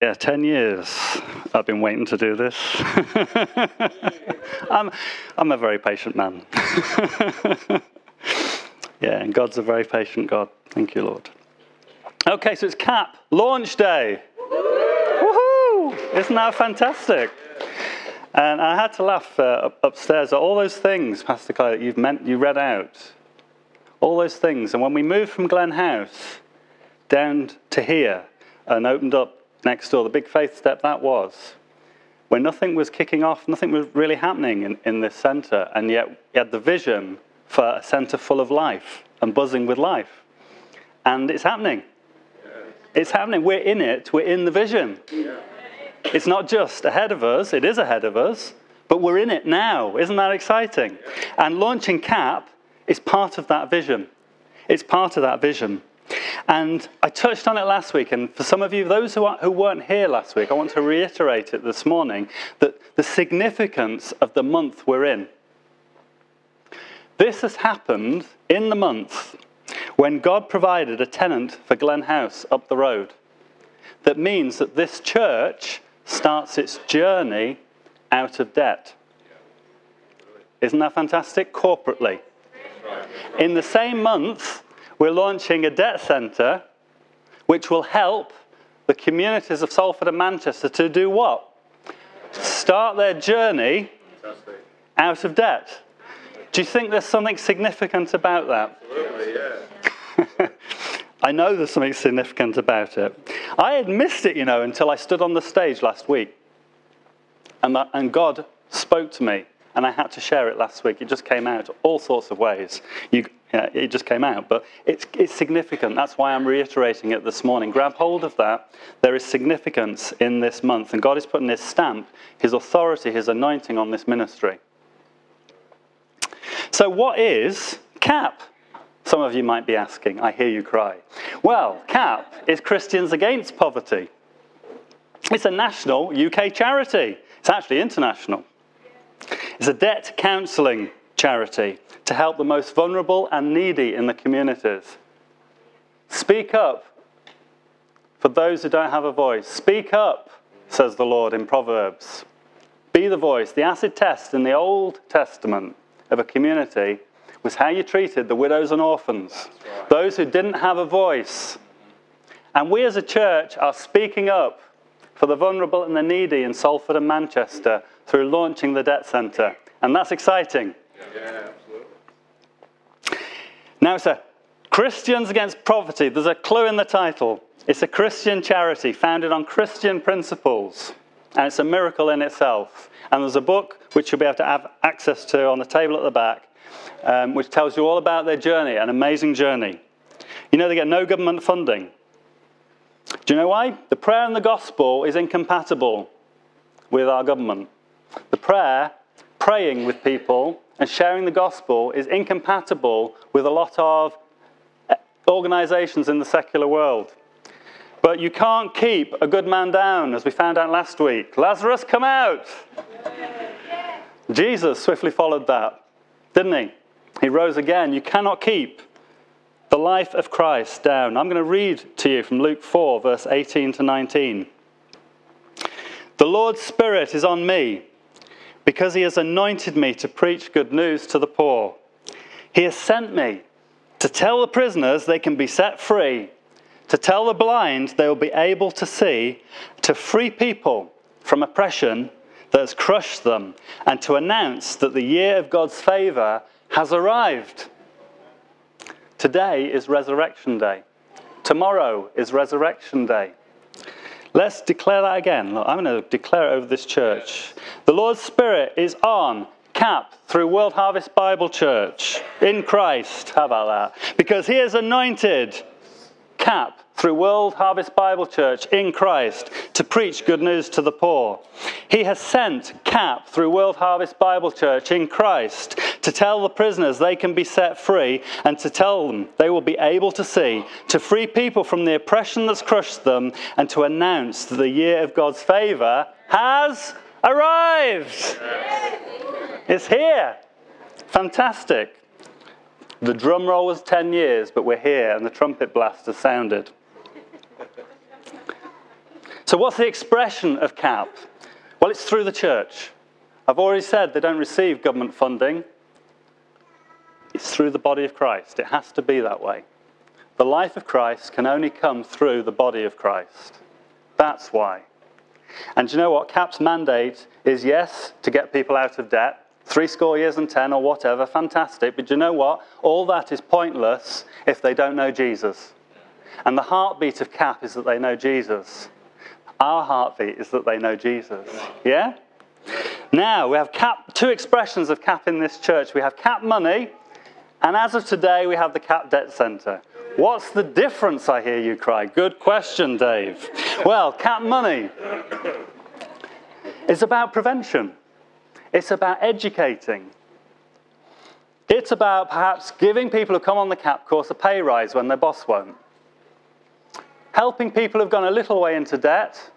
Yeah, 10 years I've been waiting to do this. I'm, I'm a very patient man. yeah, and God's a very patient God. Thank you, Lord. Okay, so it's CAP, launch day. Woohoo! Isn't that fantastic? And I had to laugh uh, upstairs at all those things, Pastor Clay, that you've meant, you read out. All those things. And when we moved from Glen House down to here and opened up next door, the big faith step that was, when nothing was kicking off, nothing was really happening in, in this centre, and yet we had the vision for a centre full of life and buzzing with life. And it's happening. It's happening. We're in it, we're in the vision. It's not just ahead of us, it is ahead of us, but we're in it now. Isn't that exciting? And launching CAP is part of that vision. It's part of that vision. And I touched on it last week, and for some of you, those who, are, who weren't here last week, I want to reiterate it this morning that the significance of the month we're in. This has happened in the month when God provided a tenant for Glen House up the road. That means that this church starts its journey out of debt. Isn't that fantastic? Corporately. In the same month, we're launching a debt centre which will help the communities of Salford and Manchester to do what? Start their journey out of debt. Do you think there's something significant about that? Absolutely, yeah. I know there's something significant about it. I had missed it, you know, until I stood on the stage last week. And, that, and God spoke to me, and I had to share it last week. It just came out all sorts of ways. You, yeah, it just came out, but it's, it's significant. That's why I'm reiterating it this morning. Grab hold of that. There is significance in this month, and God is putting His stamp, His authority, His anointing on this ministry. So, what is CAP? Some of you might be asking. I hear you cry. Well, CAP is Christians Against Poverty. It's a national UK charity, it's actually international. It's a debt counselling charity to help the most vulnerable and needy in the communities. Speak up for those who don't have a voice. Speak up, says the Lord in Proverbs. Be the voice. The acid test in the Old Testament of a community was how you treated the widows and orphans, those who didn't have a voice. And we as a church are speaking up for the vulnerable and the needy in Salford and Manchester through launching the Debt Centre. And that's exciting. Absolutely. Now a Christians Against Poverty. There's a clue in the title. It's a Christian charity founded on Christian principles. And it's a miracle in itself. And there's a book which you'll be able to have access to on the table at the back, um, which tells you all about their journey, an amazing journey. You know, they get no government funding. Do you know why? The prayer and the gospel is incompatible with our government. The prayer, praying with people and sharing the gospel, is incompatible with a lot of eh, organizations in the secular world. But you can't keep a good man down, as we found out last week. Lazarus, come out! Jesus swiftly followed that, didn't he? He rose again. You cannot keep the life of Christ down. I'm going to read to you from Luke 4, verse 18 to 19. The Lord's Spirit is on me because he has anointed me to preach good news to the poor. He has sent me to tell the prisoners they can be set free, to tell the blind they will be able to see, to free people from oppression that has crushed them, and to announce that the year of God's favor has arrived. Today is Resurrection Day. Tomorrow is Resurrection Day. Let's declare that again. Look, I'm going to declare it over this church. The Lord's Spirit is on CAP through World Harvest Bible Church in Christ. How about that? Because He is anointed CAP through World Harvest Bible Church in Christ to preach good news to the poor. He has sent CAP through World Harvest Bible Church in Christ to tell the prisoners they can be set free and to tell them they will be able to see, to free people from the oppression that's crushed them, and to announce that the year of God's favor has arrived. It's here. Fantastic. The drum roll was 10 years, but we're here and the trumpet blast has sounded. So, what's the expression of CAP? Well, it's through the church. I've already said they don't receive government funding. It's through the body of Christ. It has to be that way. The life of Christ can only come through the body of Christ. That's why. And you know what? CAP's mandate is yes, to get people out of debt, three score years and ten or whatever, fantastic. But you know what? All that is pointless if they don't know Jesus. And the heartbeat of CAP is that they know Jesus. Our heartbeat is that they know Jesus. Yeah? Now, we have cap, two expressions of CAP in this church. We have CAP money, and as of today, we have the CAP debt centre. What's the difference, I hear you cry? Good question, Dave. Well, CAP money is about prevention, it's about educating. It's about perhaps giving people who come on the CAP course a pay rise when their boss won't. Helping people who've gone a little way into debt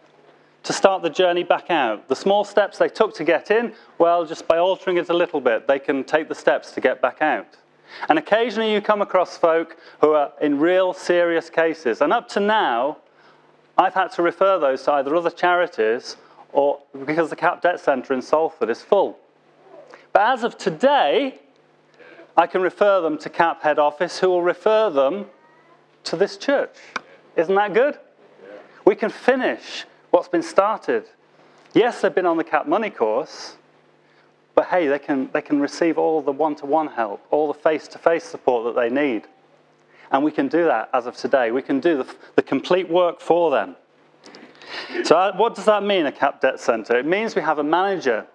to start the journey back out. The small steps they took to get in, well, just by altering it a little bit, they can take the steps to get back out. And occasionally you come across folk who are in real serious cases. And up to now, I've had to refer those to either other charities or because the CAP Debt Centre in Salford is full. But as of today, I can refer them to CAP head office who will refer them to this church. Isn't that good? We can finish what's been started. Yes, they've been on the CAP money course, but hey, they can, they can receive all the one to one help, all the face to face support that they need. And we can do that as of today. We can do the, the complete work for them. So, uh, what does that mean, a CAP debt centre? It means we have a manager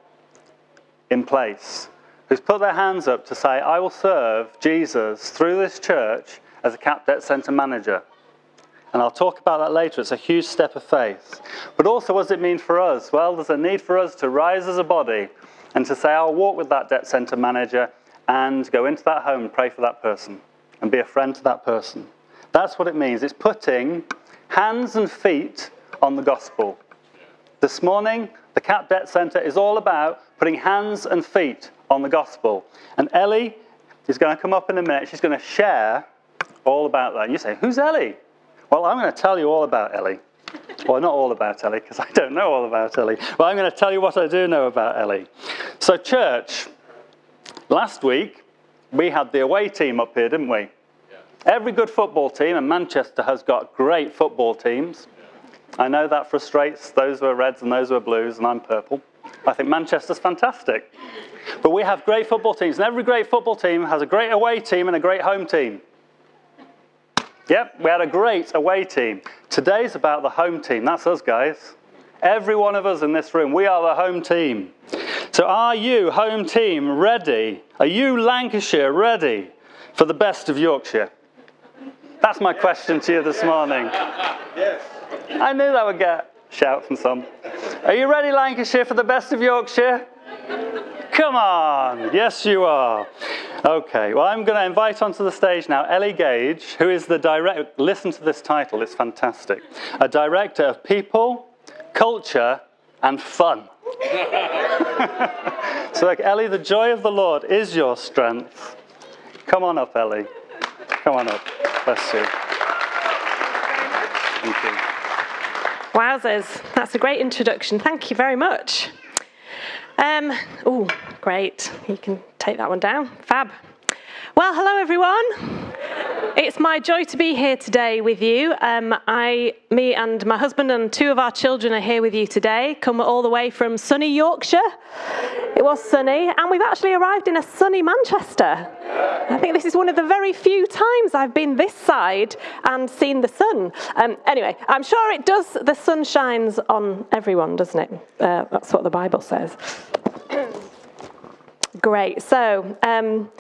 in place who's put their hands up to say, I will serve Jesus through this church as a CAP debt centre manager. And I'll talk about that later. It's a huge step of faith. But also, what does it mean for us? Well, there's a need for us to rise as a body and to say, I'll walk with that debt centre manager and go into that home and pray for that person and be a friend to that person. That's what it means. It's putting hands and feet on the gospel. This morning, the CAP Debt Centre is all about putting hands and feet on the gospel. And Ellie is going to come up in a minute. She's going to share all about that. And you say, Who's Ellie? Well, I'm going to tell you all about Ellie. Well, not all about Ellie, because I don't know all about Ellie. But I'm going to tell you what I do know about Ellie. So, church, last week we had the away team up here, didn't we? Yeah. Every good football team, and Manchester has got great football teams. I know that frustrates those who are reds and those who are blues, and I'm purple. I think Manchester's fantastic. But we have great football teams, and every great football team has a great away team and a great home team. Yep, we had a great away team. Today's about the home team. That's us, guys. Every one of us in this room, we are the home team. So, are you, home team, ready? Are you, Lancashire, ready for the best of Yorkshire? That's my question to you this morning. Yes. I knew that would get shout from some. Are you ready, Lancashire, for the best of Yorkshire? Come on. Yes, you are. Okay, well, I'm going to invite onto the stage now Ellie Gage, who is the director. Listen to this title, it's fantastic. A director of people, culture, and fun. so, like, Ellie, the joy of the Lord is your strength. Come on up, Ellie. Come on up. Bless you. Thank you. Wowzers, that's a great introduction. Thank you very much. Um, oh, great. You can take that one down. Fab. Well, hello everyone. It's my joy to be here today with you. Um, I, me, and my husband and two of our children are here with you today. Come all the way from sunny Yorkshire. It was sunny, and we've actually arrived in a sunny Manchester. I think this is one of the very few times I've been this side and seen the sun. Um, anyway, I'm sure it does. The sun shines on everyone, doesn't it? Uh, that's what the Bible says. Great. So um,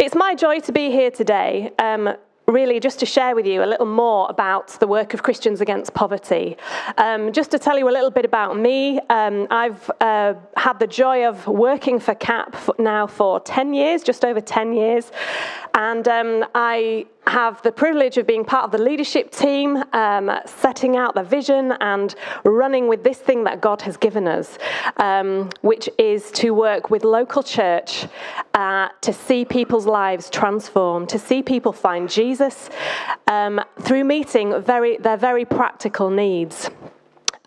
it's my joy to be here today. Um, really just to share with you a little more about the work of Christians Against Poverty. Um, just to tell you a little bit about me, um, I've uh, had the joy of working for CAP now for 10 years, just over 10 years, and um, I have the privilege of being part of the leadership team, um, setting out the vision and running with this thing that God has given us, um, which is to work with local church uh, to see people's lives transformed, to see people find Jesus um, through meeting very, their very practical needs.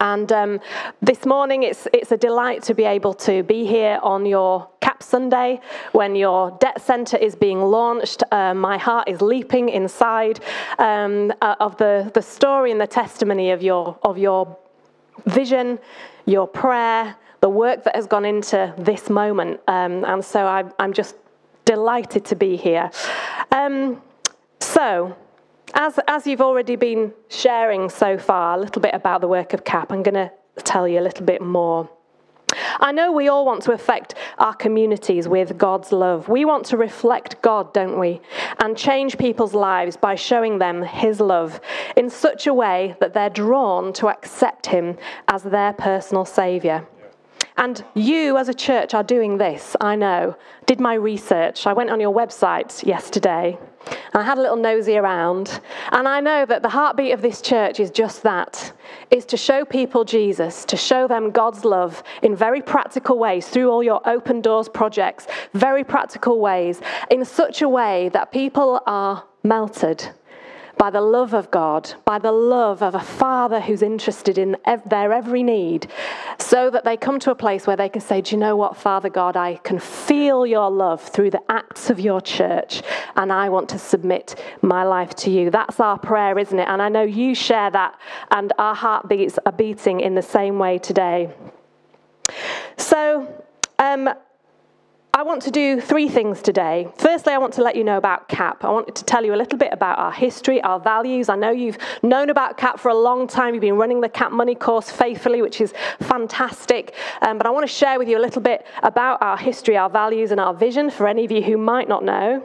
And um, this morning, it's, it's a delight to be able to be here on your CAP Sunday when your debt centre is being launched. Uh, my heart is leaping inside um, uh, of the, the story and the testimony of your, of your vision, your prayer, the work that has gone into this moment. Um, and so I, I'm just delighted to be here. Um, so, as, as you've already been sharing so far a little bit about the work of CAP, I'm going to tell you a little bit more. I know we all want to affect our communities with God's love. We want to reflect God, don't we? And change people's lives by showing them His love in such a way that they're drawn to accept Him as their personal Saviour. And you, as a church, are doing this, I know. Did my research. I went on your website yesterday I had a little nosy around. And I know that the heartbeat of this church is just that is to show people Jesus, to show them God's love in very practical ways through all your open doors projects, very practical ways, in such a way that people are melted by the love of God, by the love of a Father who's interested in their every need, so that they come to a place where they can say, Do you know what, Father God? I can feel your love through the acts of your church, and I want to submit my life to you. That's our prayer, isn't it? And I know you share that, and our heartbeats are beating in the same way today. So, um, I want to do three things today. Firstly, I want to let you know about CAP. I want to tell you a little bit about our history, our values. I know you've known about CAP for a long time. You've been running the CAP Money course faithfully, which is fantastic. Um, but I want to share with you a little bit about our history, our values, and our vision for any of you who might not know.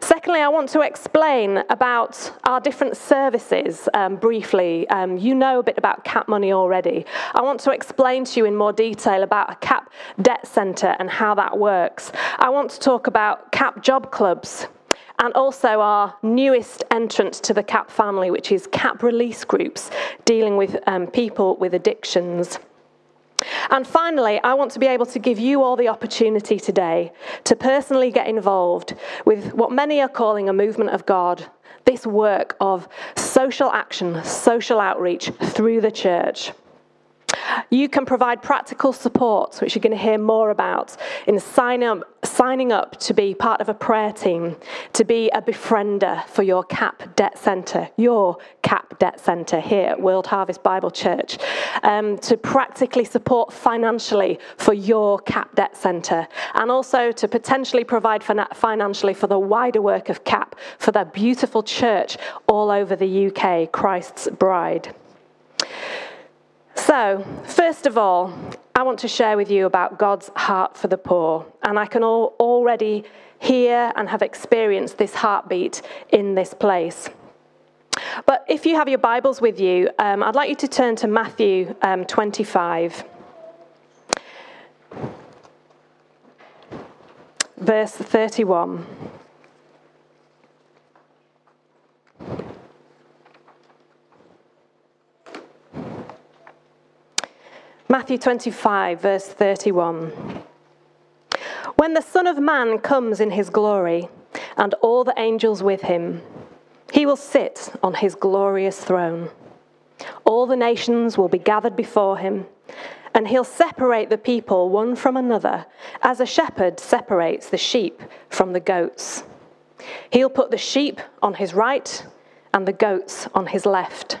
Secondly, I want to explain about our different services um, briefly. Um, you know a bit about CAP Money already. I want to explain to you in more detail about a CAP debt centre and how that works. I want to talk about CAP job clubs and also our newest entrant to the CAP family, which is CAP release groups, dealing with um, people with addictions. And finally, I want to be able to give you all the opportunity today to personally get involved with what many are calling a movement of God, this work of social action, social outreach through the church. You can provide practical support, which you're going to hear more about, in sign up, signing up to be part of a prayer team, to be a befriender for your CAP Debt Centre, your CAP Debt Centre here at World Harvest Bible Church, um, to practically support financially for your CAP Debt Centre, and also to potentially provide financially for the wider work of CAP for their beautiful church all over the UK, Christ's Bride. So, first of all, I want to share with you about God's heart for the poor. And I can all, already hear and have experienced this heartbeat in this place. But if you have your Bibles with you, um, I'd like you to turn to Matthew um, 25, verse 31. Matthew 25, verse 31. When the Son of Man comes in his glory, and all the angels with him, he will sit on his glorious throne. All the nations will be gathered before him, and he'll separate the people one from another, as a shepherd separates the sheep from the goats. He'll put the sheep on his right and the goats on his left.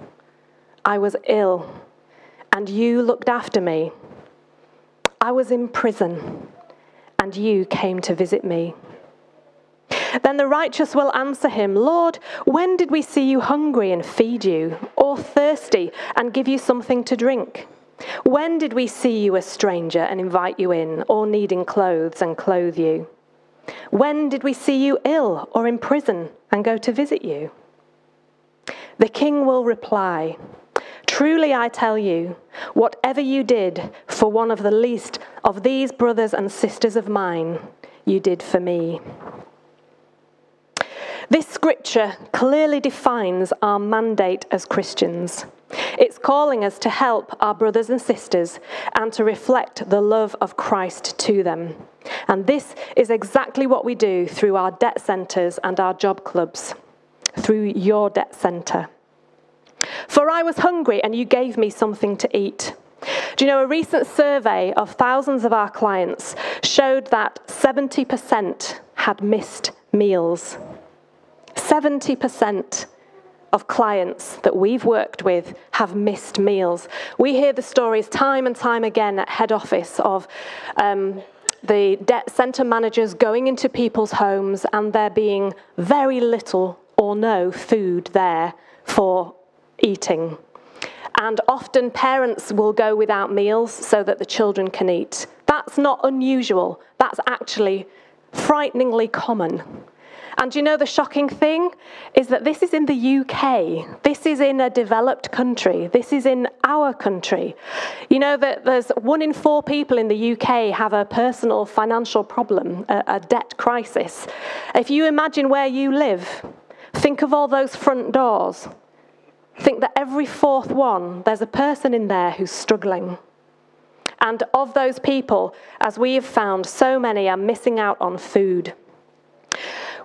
I was ill and you looked after me. I was in prison, and you came to visit me. Then the righteous will answer him, Lord, when did we see you hungry and feed you, or thirsty and give you something to drink? When did we see you a stranger and invite you in, or needing clothes and clothe you? When did we see you ill or in prison and go to visit you? The king will reply, Truly I tell you, whatever you did for one of the least of these brothers and sisters of mine, you did for me. This scripture clearly defines our mandate as Christians. It's calling us to help our brothers and sisters and to reflect the love of Christ to them. And this is exactly what we do through our debt centres and our job clubs, through your debt centre. For I was hungry and you gave me something to eat. Do you know a recent survey of thousands of our clients showed that 70% had missed meals? 70% of clients that we've worked with have missed meals. We hear the stories time and time again at head office of um, the debt centre managers going into people's homes and there being very little or no food there for eating. And often parents will go without meals so that the children can eat. That's not unusual, that's actually frighteningly common. And you know the shocking thing is that this is in the UK. This is in a developed country. This is in our country. You know that there's one in four people in the UK have a personal financial problem, a, a debt crisis. If you imagine where you live, think of all those front doors. Think that every fourth one, there's a person in there who's struggling. And of those people, as we have found, so many are missing out on food.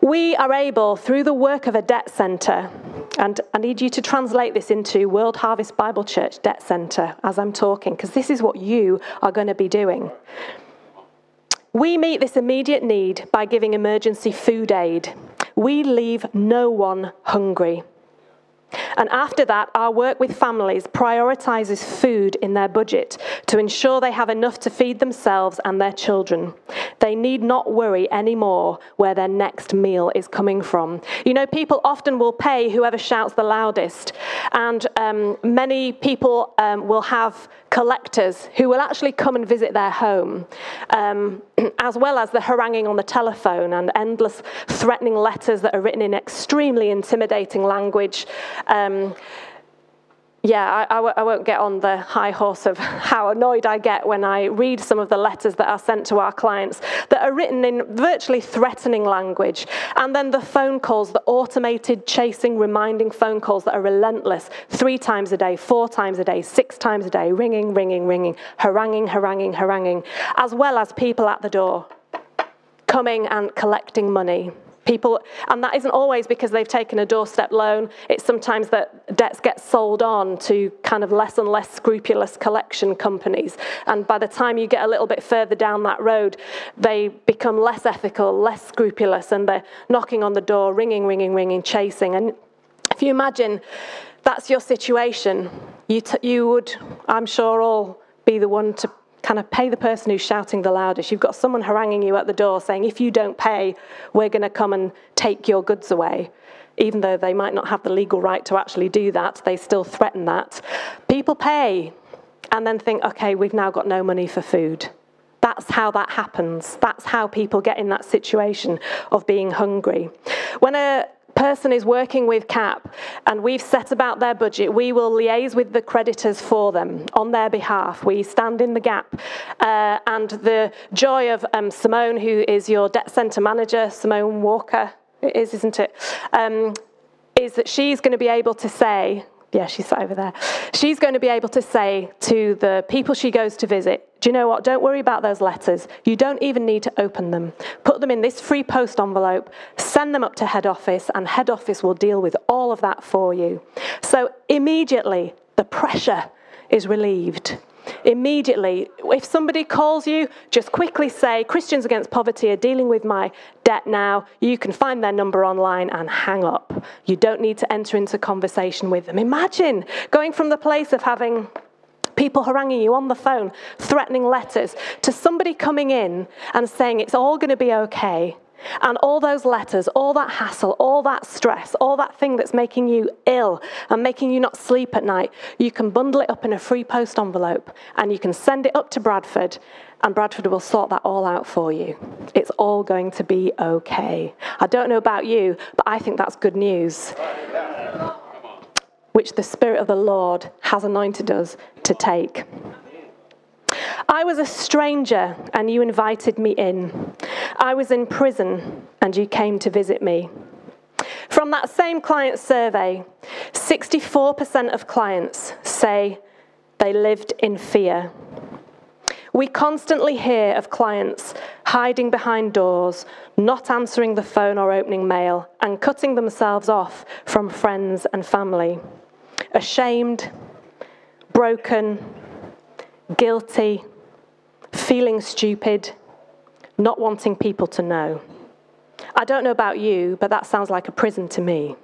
We are able, through the work of a debt centre, and I need you to translate this into World Harvest Bible Church Debt Centre as I'm talking, because this is what you are going to be doing. We meet this immediate need by giving emergency food aid. We leave no one hungry. And after that, our work with families prioritizes food in their budget to ensure they have enough to feed themselves and their children. They need not worry anymore where their next meal is coming from. You know, people often will pay whoever shouts the loudest, and um, many people um, will have collectors who will actually come and visit their home, um, as well as the haranguing on the telephone and endless threatening letters that are written in extremely intimidating language. Um, yeah, I won't get on the high horse of how annoyed I get when I read some of the letters that are sent to our clients that are written in virtually threatening language. And then the phone calls, the automated chasing, reminding phone calls that are relentless three times a day, four times a day, six times a day, ringing, ringing, ringing, haranguing, haranguing, haranguing, as well as people at the door coming and collecting money. People, and that isn't always because they've taken a doorstep loan. It's sometimes that debts get sold on to kind of less and less scrupulous collection companies. And by the time you get a little bit further down that road, they become less ethical, less scrupulous, and they're knocking on the door, ringing, ringing, ringing, chasing. And if you imagine that's your situation, you, t- you would, I'm sure, all be the one to kind of pay the person who's shouting the loudest. You've got someone haranguing you at the door saying, if you don't pay, we're going to come and take your goods away. Even though they might not have the legal right to actually do that, they still threaten that. People pay and then think, okay, we've now got no money for food. That's how that happens. That's how people get in that situation of being hungry. When a person is working with CAP and we've set about their budget, we will liaise with the creditors for them on their behalf. We stand in the gap. Uh, and the joy of um, Simone, who is your debt centre manager, Simone Walker, it is, isn't it? Um, is that she's going to be able to say, yeah, she's over there. She's going to be able to say to the people she goes to visit, do you know what? Don't worry about those letters. You don't even need to open them. Put them in this free post envelope, send them up to head office, and head office will deal with all of that for you. So immediately, the pressure is relieved. Immediately, if somebody calls you, just quickly say, Christians Against Poverty are dealing with my debt now. You can find their number online and hang up. You don't need to enter into conversation with them. Imagine going from the place of having people haranguing you on the phone, threatening letters, to somebody coming in and saying it's all going to be okay. And all those letters, all that hassle, all that stress, all that thing that's making you ill and making you not sleep at night, you can bundle it up in a free post envelope and you can send it up to Bradford, and Bradford will sort that all out for you. It's all going to be okay. I don't know about you, but I think that's good news. which the Spirit of the Lord has anointed us to take. I was a stranger and you invited me in. I was in prison and you came to visit me. From that same client survey, 64% of clients say they lived in fear. We constantly hear of clients hiding behind doors, not answering the phone or opening mail, and cutting themselves off from friends and family. Ashamed, broken, guilty, feeling stupid, not wanting people to know. I don't know about you, but that sounds like a prison to me.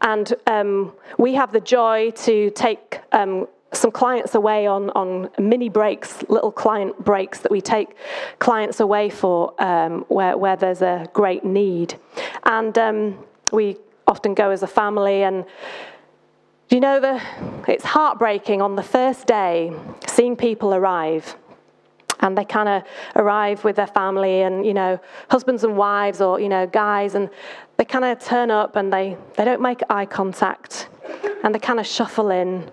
And um, we have the joy to take um, some clients away on, on mini breaks, little client breaks that we take clients away for um, where, where there's a great need. And um, we often go as a family and you know the it's heartbreaking on the first day seeing people arrive. And they kind of arrive with their family and you know husbands and wives or you know guys and they kind of turn up and they they don't make eye contact. And they kind of shuffle in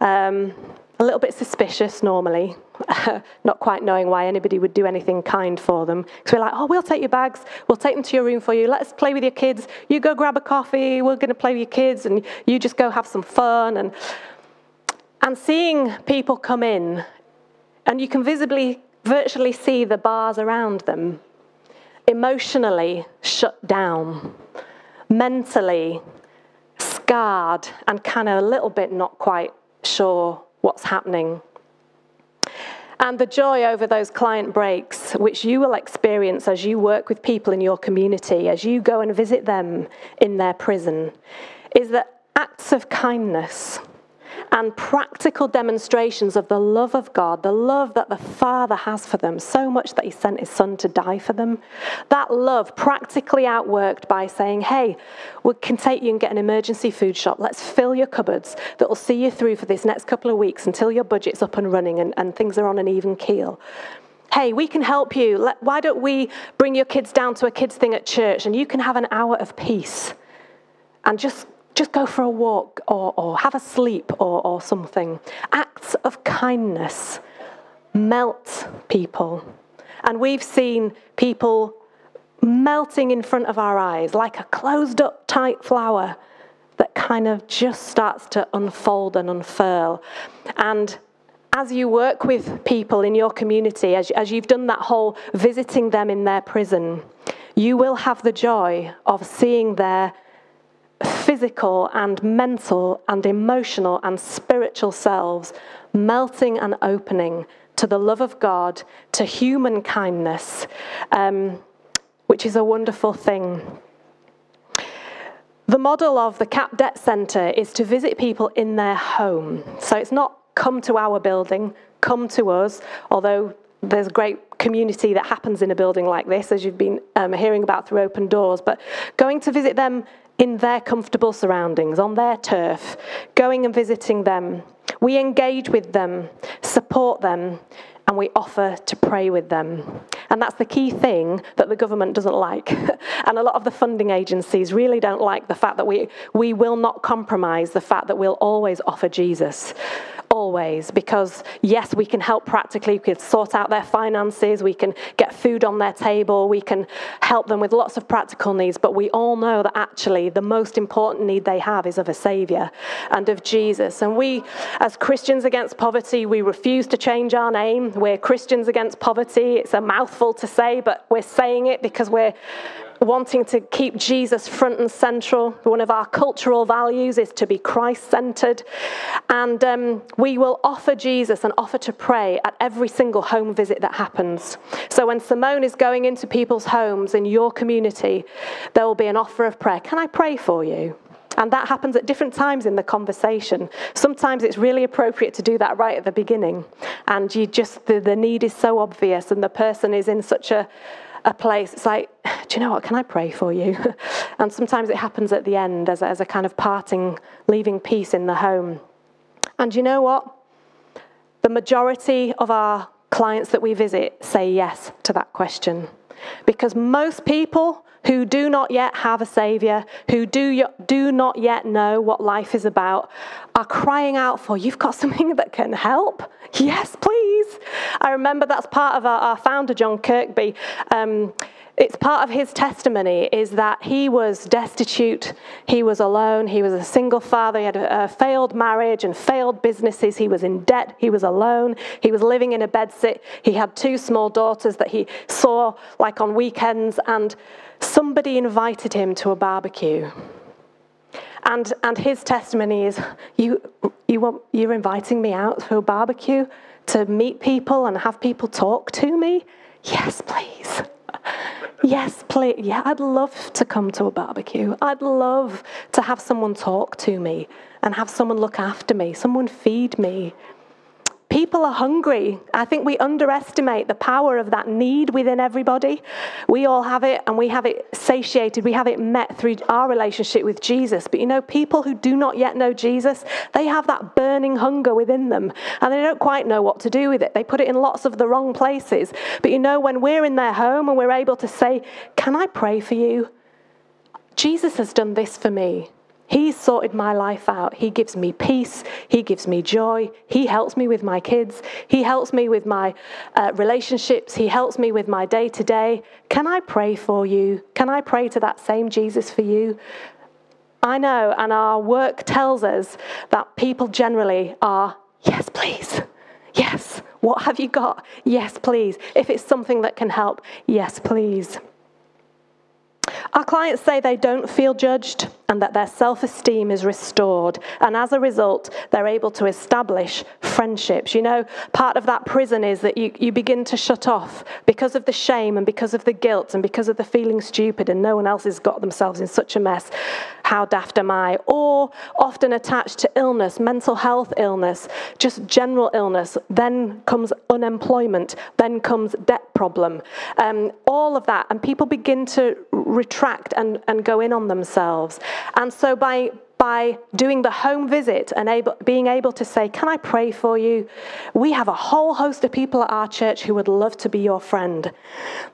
um, a little bit suspicious normally not quite knowing why anybody would do anything kind for them. Because we're like oh we'll take your bags. We'll take them to your room for you. Let's play with your kids. You go grab a coffee. We're going to play with your kids and you just go have some fun. And and seeing people come in and you can visibly, virtually see the bars around them, emotionally shut down, mentally scarred, and kind of a little bit not quite sure what's happening. And the joy over those client breaks, which you will experience as you work with people in your community, as you go and visit them in their prison, is that acts of kindness and practical demonstrations of the love of God, the love that the Father has for them, so much that He sent His Son to die for them. That love practically outworked by saying, Hey, we can take you and get an emergency food shop. Let's fill your cupboards that will see you through for this next couple of weeks until your budget's up and running and, and things are on an even keel hey, we can help you. Why don't we bring your kids down to a kids' thing at church and you can have an hour of peace and just just go for a walk or, or have a sleep or, or something. Acts of kindness melt people. And we've seen people melting in front of our eyes like a closed up, tight flower that kind of just starts to unfold and unfurl. And as you work with people in your community, as, as you've done that whole visiting them in their prison, you will have the joy of seeing their physical and mental and emotional and spiritual selves melting and opening to the love of God, to human kindness, um, which is a wonderful thing. The model of the CAP Debt Centre is to visit people in their home. So it's not come to our building, come to us, although there's great community that happens in a building like this, as you've been um, hearing about through Open Doors, but going to visit them in their comfortable surroundings, on their turf, going and visiting them. We engage with them, support them, and we offer to pray with them. And that's the key thing that the government doesn't like. and a lot of the funding agencies really don't like the fact that we, we will not compromise the fact that we'll always offer Jesus always because yes we can help practically we can sort out their finances we can get food on their table we can help them with lots of practical needs but we all know that actually the most important need they have is of a savior and of jesus and we as christians against poverty we refuse to change our name we're christians against poverty it's a mouthful to say but we're saying it because we're wanting to keep Jesus front and central. One of our cultural values is to be Christ centered. And um, we will offer Jesus and offer to pray at every single home visit that happens. So when Simone is going into people's homes in your community, there will be an offer of prayer. Can I pray for you? And that happens at different times in the conversation. Sometimes it's really appropriate to do that right at the beginning. And you just, the, the need is so obvious, and the person is in such a, a place, it's like, do you know what? Can I pray for you? and sometimes it happens at the end as a, as a kind of parting, leaving peace in the home. And you know what? The majority of our clients that we visit say yes to that question. Because most people who do not yet have a Savior, who do, do not yet know what life is about, are crying out for, You've got something that can help? Yes, please. I remember that's part of our, our founder, John Kirkby. Um, it's part of his testimony is that he was destitute, he was alone, he was a single father, he had a, a, failed marriage and failed businesses, he was in debt, he was alone, he was living in a bedsit, he had two small daughters that he saw like on weekends, and somebody invited him to a barbecue. And, and his testimony is, you, you want, you're inviting me out to a barbecue to meet people and have people talk to me? Yes, please. Yes, please. Yeah, I'd love to come to a barbecue. I'd love to have someone talk to me and have someone look after me, someone feed me. People are hungry. I think we underestimate the power of that need within everybody. We all have it and we have it satiated. We have it met through our relationship with Jesus. But you know, people who do not yet know Jesus, they have that burning hunger within them and they don't quite know what to do with it. They put it in lots of the wrong places. But you know, when we're in their home and we're able to say, Can I pray for you? Jesus has done this for me. He's sorted my life out. He gives me peace. He gives me joy. He helps me with my kids. He helps me with my uh, relationships. He helps me with my day to day. Can I pray for you? Can I pray to that same Jesus for you? I know, and our work tells us that people generally are, yes, please. Yes. What have you got? Yes, please. If it's something that can help, yes, please. Our clients say they don't feel judged and that their self esteem is restored. And as a result, they're able to establish friendships. You know, part of that prison is that you, you begin to shut off because of the shame and because of the guilt and because of the feeling stupid and no one else has got themselves in such a mess. How daft am I? Or often attached to illness, mental health illness, just general illness. Then comes unemployment, then comes debt problem. Um, all of that. And people begin to and, and go in on themselves. And so by by doing the home visit and able, being able to say, Can I pray for you? We have a whole host of people at our church who would love to be your friend.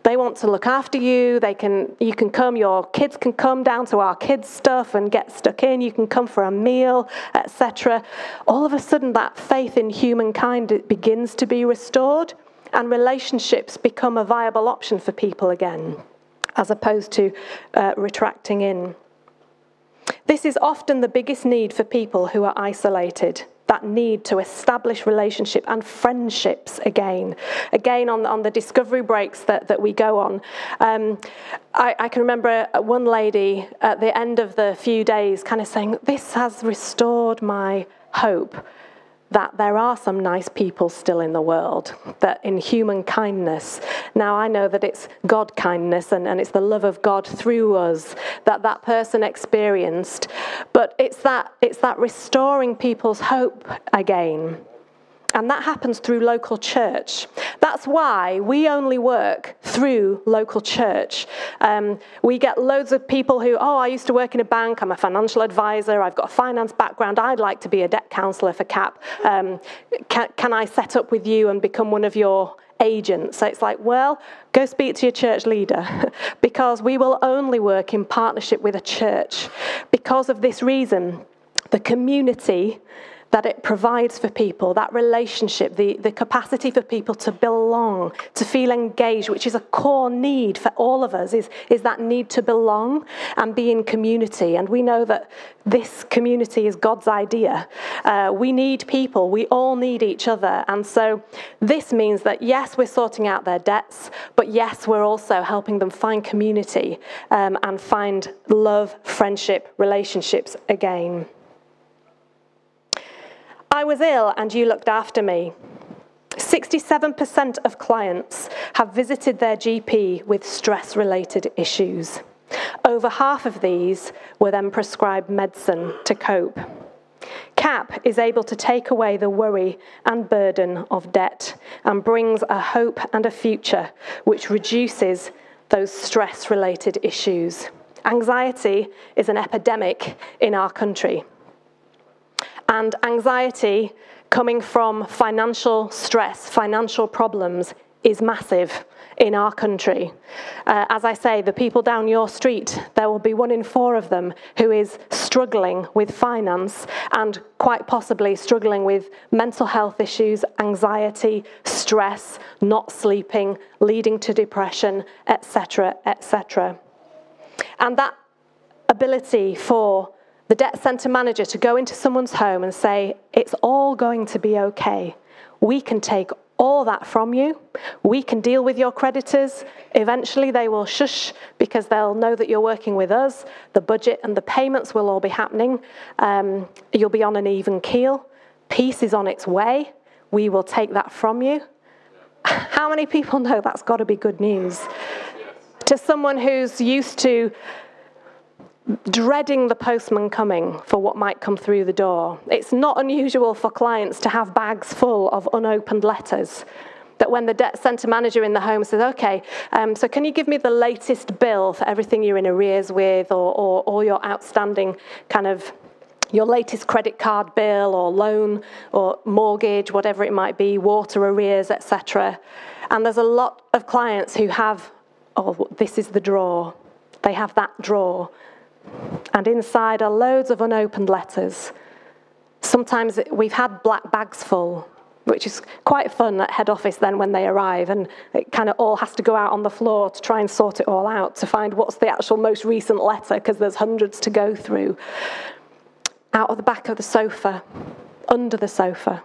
They want to look after you. They can, you can come, your kids can come down to our kids' stuff and get stuck in. You can come for a meal, etc. All of a sudden, that faith in humankind begins to be restored, and relationships become a viable option for people again, as opposed to uh, retracting in. This is often the biggest need for people who are isolated that need to establish relationship and friendships again. Again, on, on the discovery breaks that, that we go on. Um, I, I, can remember one lady at the end of the few days kind of saying, This has restored my hope that there are some nice people still in the world, that in human kindness. Now, I know that it's God kindness and, and it's the love of God through us that that person experienced, but it's that, it's that restoring people's hope again. And that happens through local church. That's why we only work through local church. Um, we get loads of people who, oh, I used to work in a bank, I'm a financial advisor, I've got a finance background, I'd like to be a debt counsellor for CAP. Um, can, can I set up with you and become one of your agents? So it's like, well, go speak to your church leader because we will only work in partnership with a church. Because of this reason, the community that it provides for people, that relationship, the, the capacity for people to belong, to feel engaged, which is a core need for all of us, is, is that need to belong and be in community. And we know that this community is God's idea. Uh, we need people, we all need each other. And so this means that, yes, we're sorting out their debts, but yes, we're also helping them find community um, and find love, friendship, relationships again. I was ill and you looked after me. 67% of clients have visited their GP with stress related issues. Over half of these were then prescribed medicine to cope. CAP is able to take away the worry and burden of debt and brings a hope and a future which reduces those stress related issues. Anxiety is an epidemic in our country and anxiety coming from financial stress, financial problems, is massive in our country. Uh, as I say, the people down your street, there will be one in four of them who is struggling with finance and quite possibly struggling with mental health issues, anxiety, stress, not sleeping, leading to depression, etc., etc. And that ability for the debt centre manager to go into someone's home and say, It's all going to be okay. We can take all that from you. We can deal with your creditors. Eventually, they will shush because they'll know that you're working with us. The budget and the payments will all be happening. Um, you'll be on an even keel. Peace is on its way. We will take that from you. How many people know that's got to be good news? To someone who's used to dreading the postman coming for what might come through the door. It's not unusual for clients to have bags full of unopened letters. That when the debt centre manager in the home says, okay, um, so can you give me the latest bill for everything you're in arrears with or, or, or your outstanding kind of your latest credit card bill or loan or mortgage, whatever it might be, water arrears, etc. And there's a lot of clients who have, oh, this is the drawer. They have that drawer and inside are loads of unopened letters. Sometimes we've had black bags full, which is quite fun at head office then when they arrive, and it kind of all has to go out on the floor to try and sort it all out to find what's the actual most recent letter because there's hundreds to go through. Out of the back of the sofa, under the sofa.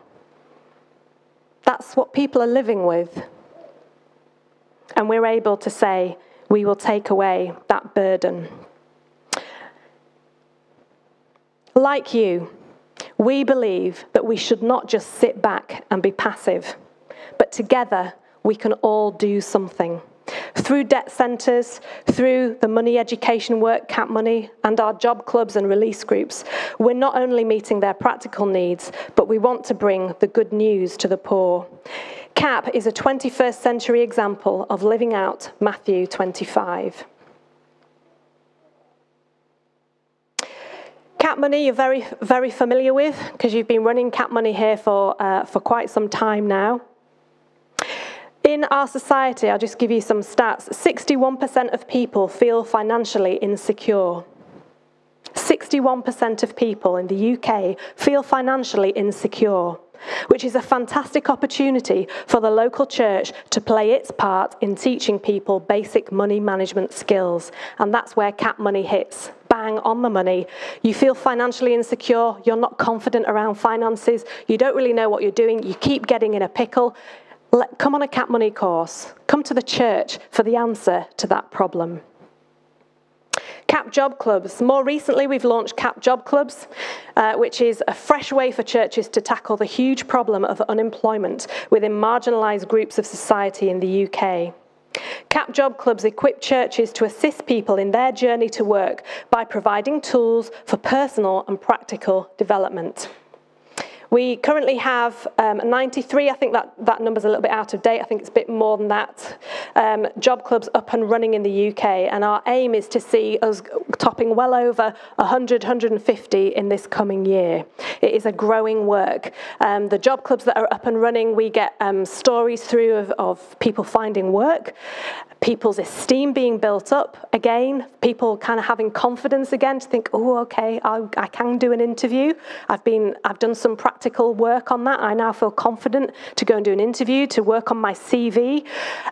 That's what people are living with. And we're able to say, we will take away that burden. Like you, we believe that we should not just sit back and be passive, but together we can all do something. Through debt centres, through the money education work, CAP Money, and our job clubs and release groups, we're not only meeting their practical needs, but we want to bring the good news to the poor. CAP is a 21st century example of living out Matthew 25. Cap Money, you're very, very familiar with because you've been running Cap Money here for, uh, for quite some time now. In our society, I'll just give you some stats 61% of people feel financially insecure. 61% of people in the UK feel financially insecure, which is a fantastic opportunity for the local church to play its part in teaching people basic money management skills. And that's where Cap Money hits bang on the money. You feel financially insecure, you're not confident around finances, you don't really know what you're doing, you keep getting in a pickle. Let, come on a Cap Money course. Come to the church for the answer to that problem. CAP Job Clubs. More recently, we've launched CAP Job Clubs, uh, which is a fresh way for churches to tackle the huge problem of unemployment within marginalised groups of society in the UK. CAP Job Clubs equip churches to assist people in their journey to work by providing tools for personal and practical development. We currently have um, 93, I think that, that number's a little bit out of date, I think it's a bit more than that, um, job clubs up and running in the UK. And our aim is to see us topping well over 100, 150 in this coming year. It is a growing work. Um, the job clubs that are up and running, we get um, stories through of, of people finding work people's esteem being built up again, people kind of having confidence again to think, oh, okay, I, I, can do an interview. I've been, I've done some practical work on that. I now feel confident to go and do an interview, to work on my CV.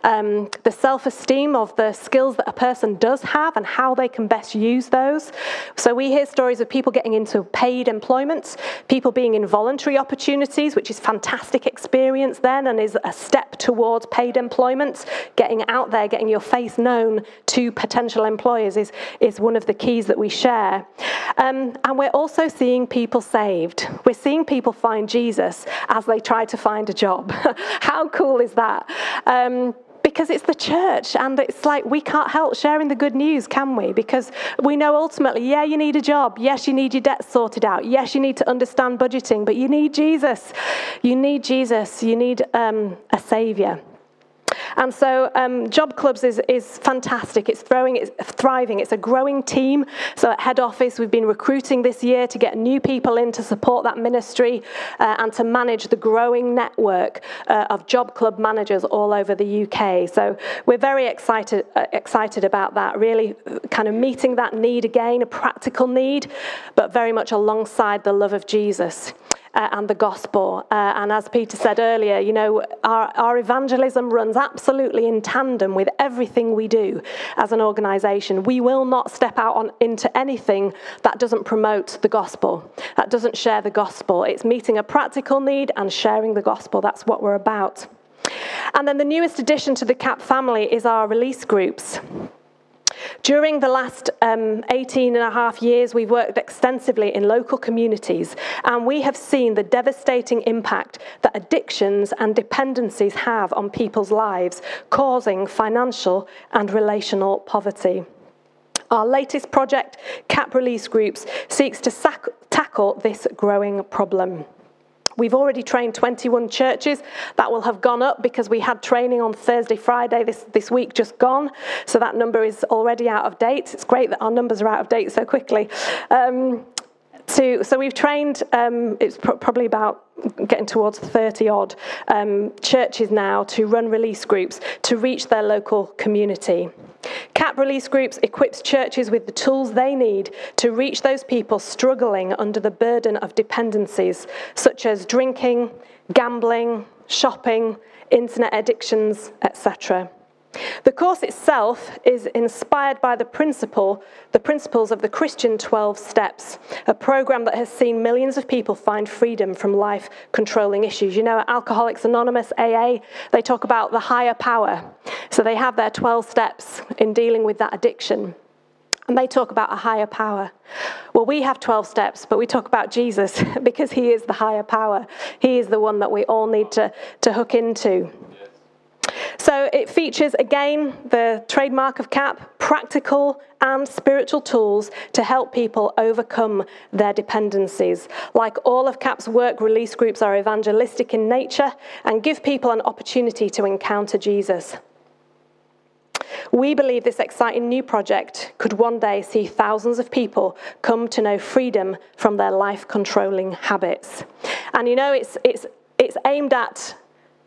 Um, the self-esteem of the skills that a person does have and how they can best use those. So we hear stories of people getting into paid employment, people being in voluntary opportunities, which is fantastic experience then and is a step towards paid employment, getting out there, getting getting your face known to potential employers is, is one of the keys that we share. Um, and we're also seeing people saved. We're seeing people find Jesus as they try to find a job. How cool is that? Um, because it's the church and it's like we can't help sharing the good news, can we? Because we know ultimately, yeah, you need a job. Yes, you need your debt sorted out. Yes, you need to understand budgeting, but you need Jesus. You need Jesus. You need um, a savior. And so um, Job Clubs is, is fantastic. It's throwing, it's thriving. It's a growing team. So at head office, we've been recruiting this year to get new people in to support that ministry uh, and to manage the growing network uh, of Job Club managers all over the UK. So we're very excited, uh, excited about that, really kind of meeting that need again, a practical need, but very much alongside the love of Jesus uh, and the gospel. Uh, and as Peter said earlier, you know, our, our evangelism runs absolutely in tandem with everything we do as an organization. We will not step out on, into anything that doesn't promote the gospel, that doesn't share the gospel. It's meeting a practical need and sharing the gospel. That's what we're about. And then the newest addition to the CAP family is our release groups. During the last um, 18 and a half years, we've worked extensively in local communities, and we have seen the devastating impact that addictions and dependencies have on people's lives, causing financial and relational poverty. Our latest project, CAP Release Groups, seeks to sac- tackle this growing problem. We've already trained 21 churches. That will have gone up because we had training on Thursday, Friday this, this week just gone. So that number is already out of date. It's great that our numbers are out of date so quickly. Um, to, so we've trained, um, it's probably about getting towards 30 odd um, churches now to run release groups to reach their local community. CAP release groups equips churches with the tools they need to reach those people struggling under the burden of dependencies such as drinking, gambling, shopping, internet addictions, etc. The course itself is inspired by the principle, the principles of the Christian 12 Steps, a program that has seen millions of people find freedom from life controlling issues. You know, at Alcoholics Anonymous AA, they talk about the higher power. So they have their 12 steps in dealing with that addiction. And they talk about a higher power. Well, we have 12 steps, but we talk about Jesus because he is the higher power. He is the one that we all need to, to hook into. So it features again the trademark of CAP practical and spiritual tools to help people overcome their dependencies. Like all of CAP's work, release groups are evangelistic in nature and give people an opportunity to encounter Jesus. We believe this exciting new project could one day see thousands of people come to know freedom from their life controlling habits. And you know, it's, it's, it's aimed at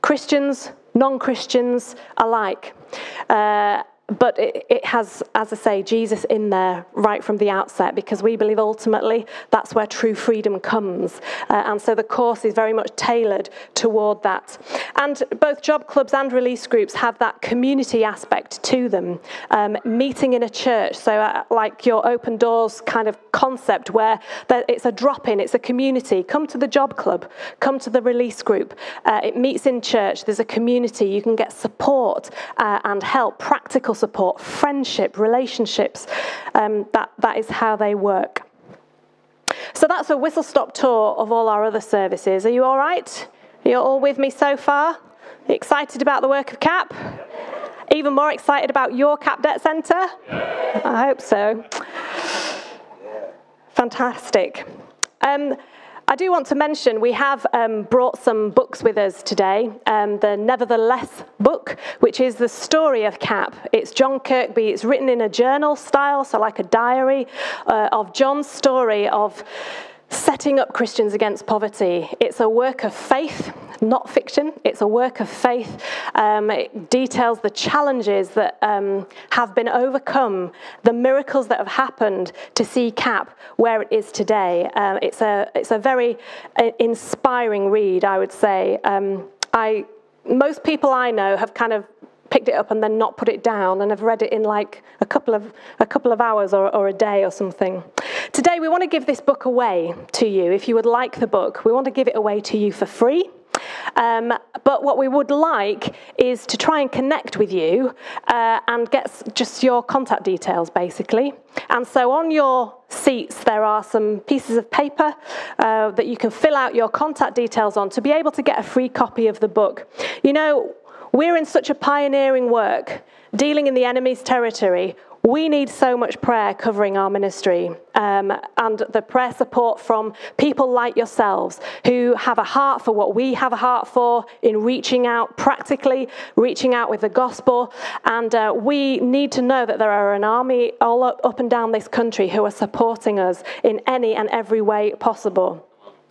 Christians, non Christians alike. Uh, but it, it, has, as I say, Jesus in there right from the outset because we believe ultimately that's where true freedom comes. Uh, and so the course is very much tailored toward that. And both job clubs and release groups have that community aspect to them, um, meeting in a church. So, uh, like your open doors kind of concept where it's a drop in, it's a community. Come to the job club, come to the release group. Uh, it meets in church, there's a community. You can get support uh, and help, practical support, friendship, relationships. Um, that, that is how they work. So that's a whistle stop tour of all our other services. Are you all right? You're you all with me so far? excited about the work of CAP? Even more excited about your CAP Debt Centre? I hope so. Fantastic. Um, I do want to mention we have um, brought some books with us today. Um, the Nevertheless book, which is the story of Cap. It's John Kirkby. It's written in a journal style, so like a diary uh, of John's story of setting up Christians against poverty. It's a work of faith, not fiction. It's a work of faith. Um, it details the challenges that um, have been overcome, the miracles that have happened to see CAP where it is today. Um, it's, a, it's a very uh, inspiring read, I would say. Um, I, most people I know have kind of picked it up and then not put it down and have read it in like a couple of a couple of hours or, or a day or something. Today we want to give this book away to you. If you would like the book, we want to give it away to you for free. Um, but what we would like is to try and connect with you uh, and get just your contact details, basically. And so on your seats, there are some pieces of paper uh, that you can fill out your contact details on to be able to get a free copy of the book. You know, we're in such a pioneering work, dealing in the enemy's territory. We need so much prayer covering our ministry um, and the prayer support from people like yourselves who have a heart for what we have a heart for in reaching out practically, reaching out with the gospel. And uh, we need to know that there are an army all up, up and down this country who are supporting us in any and every way possible.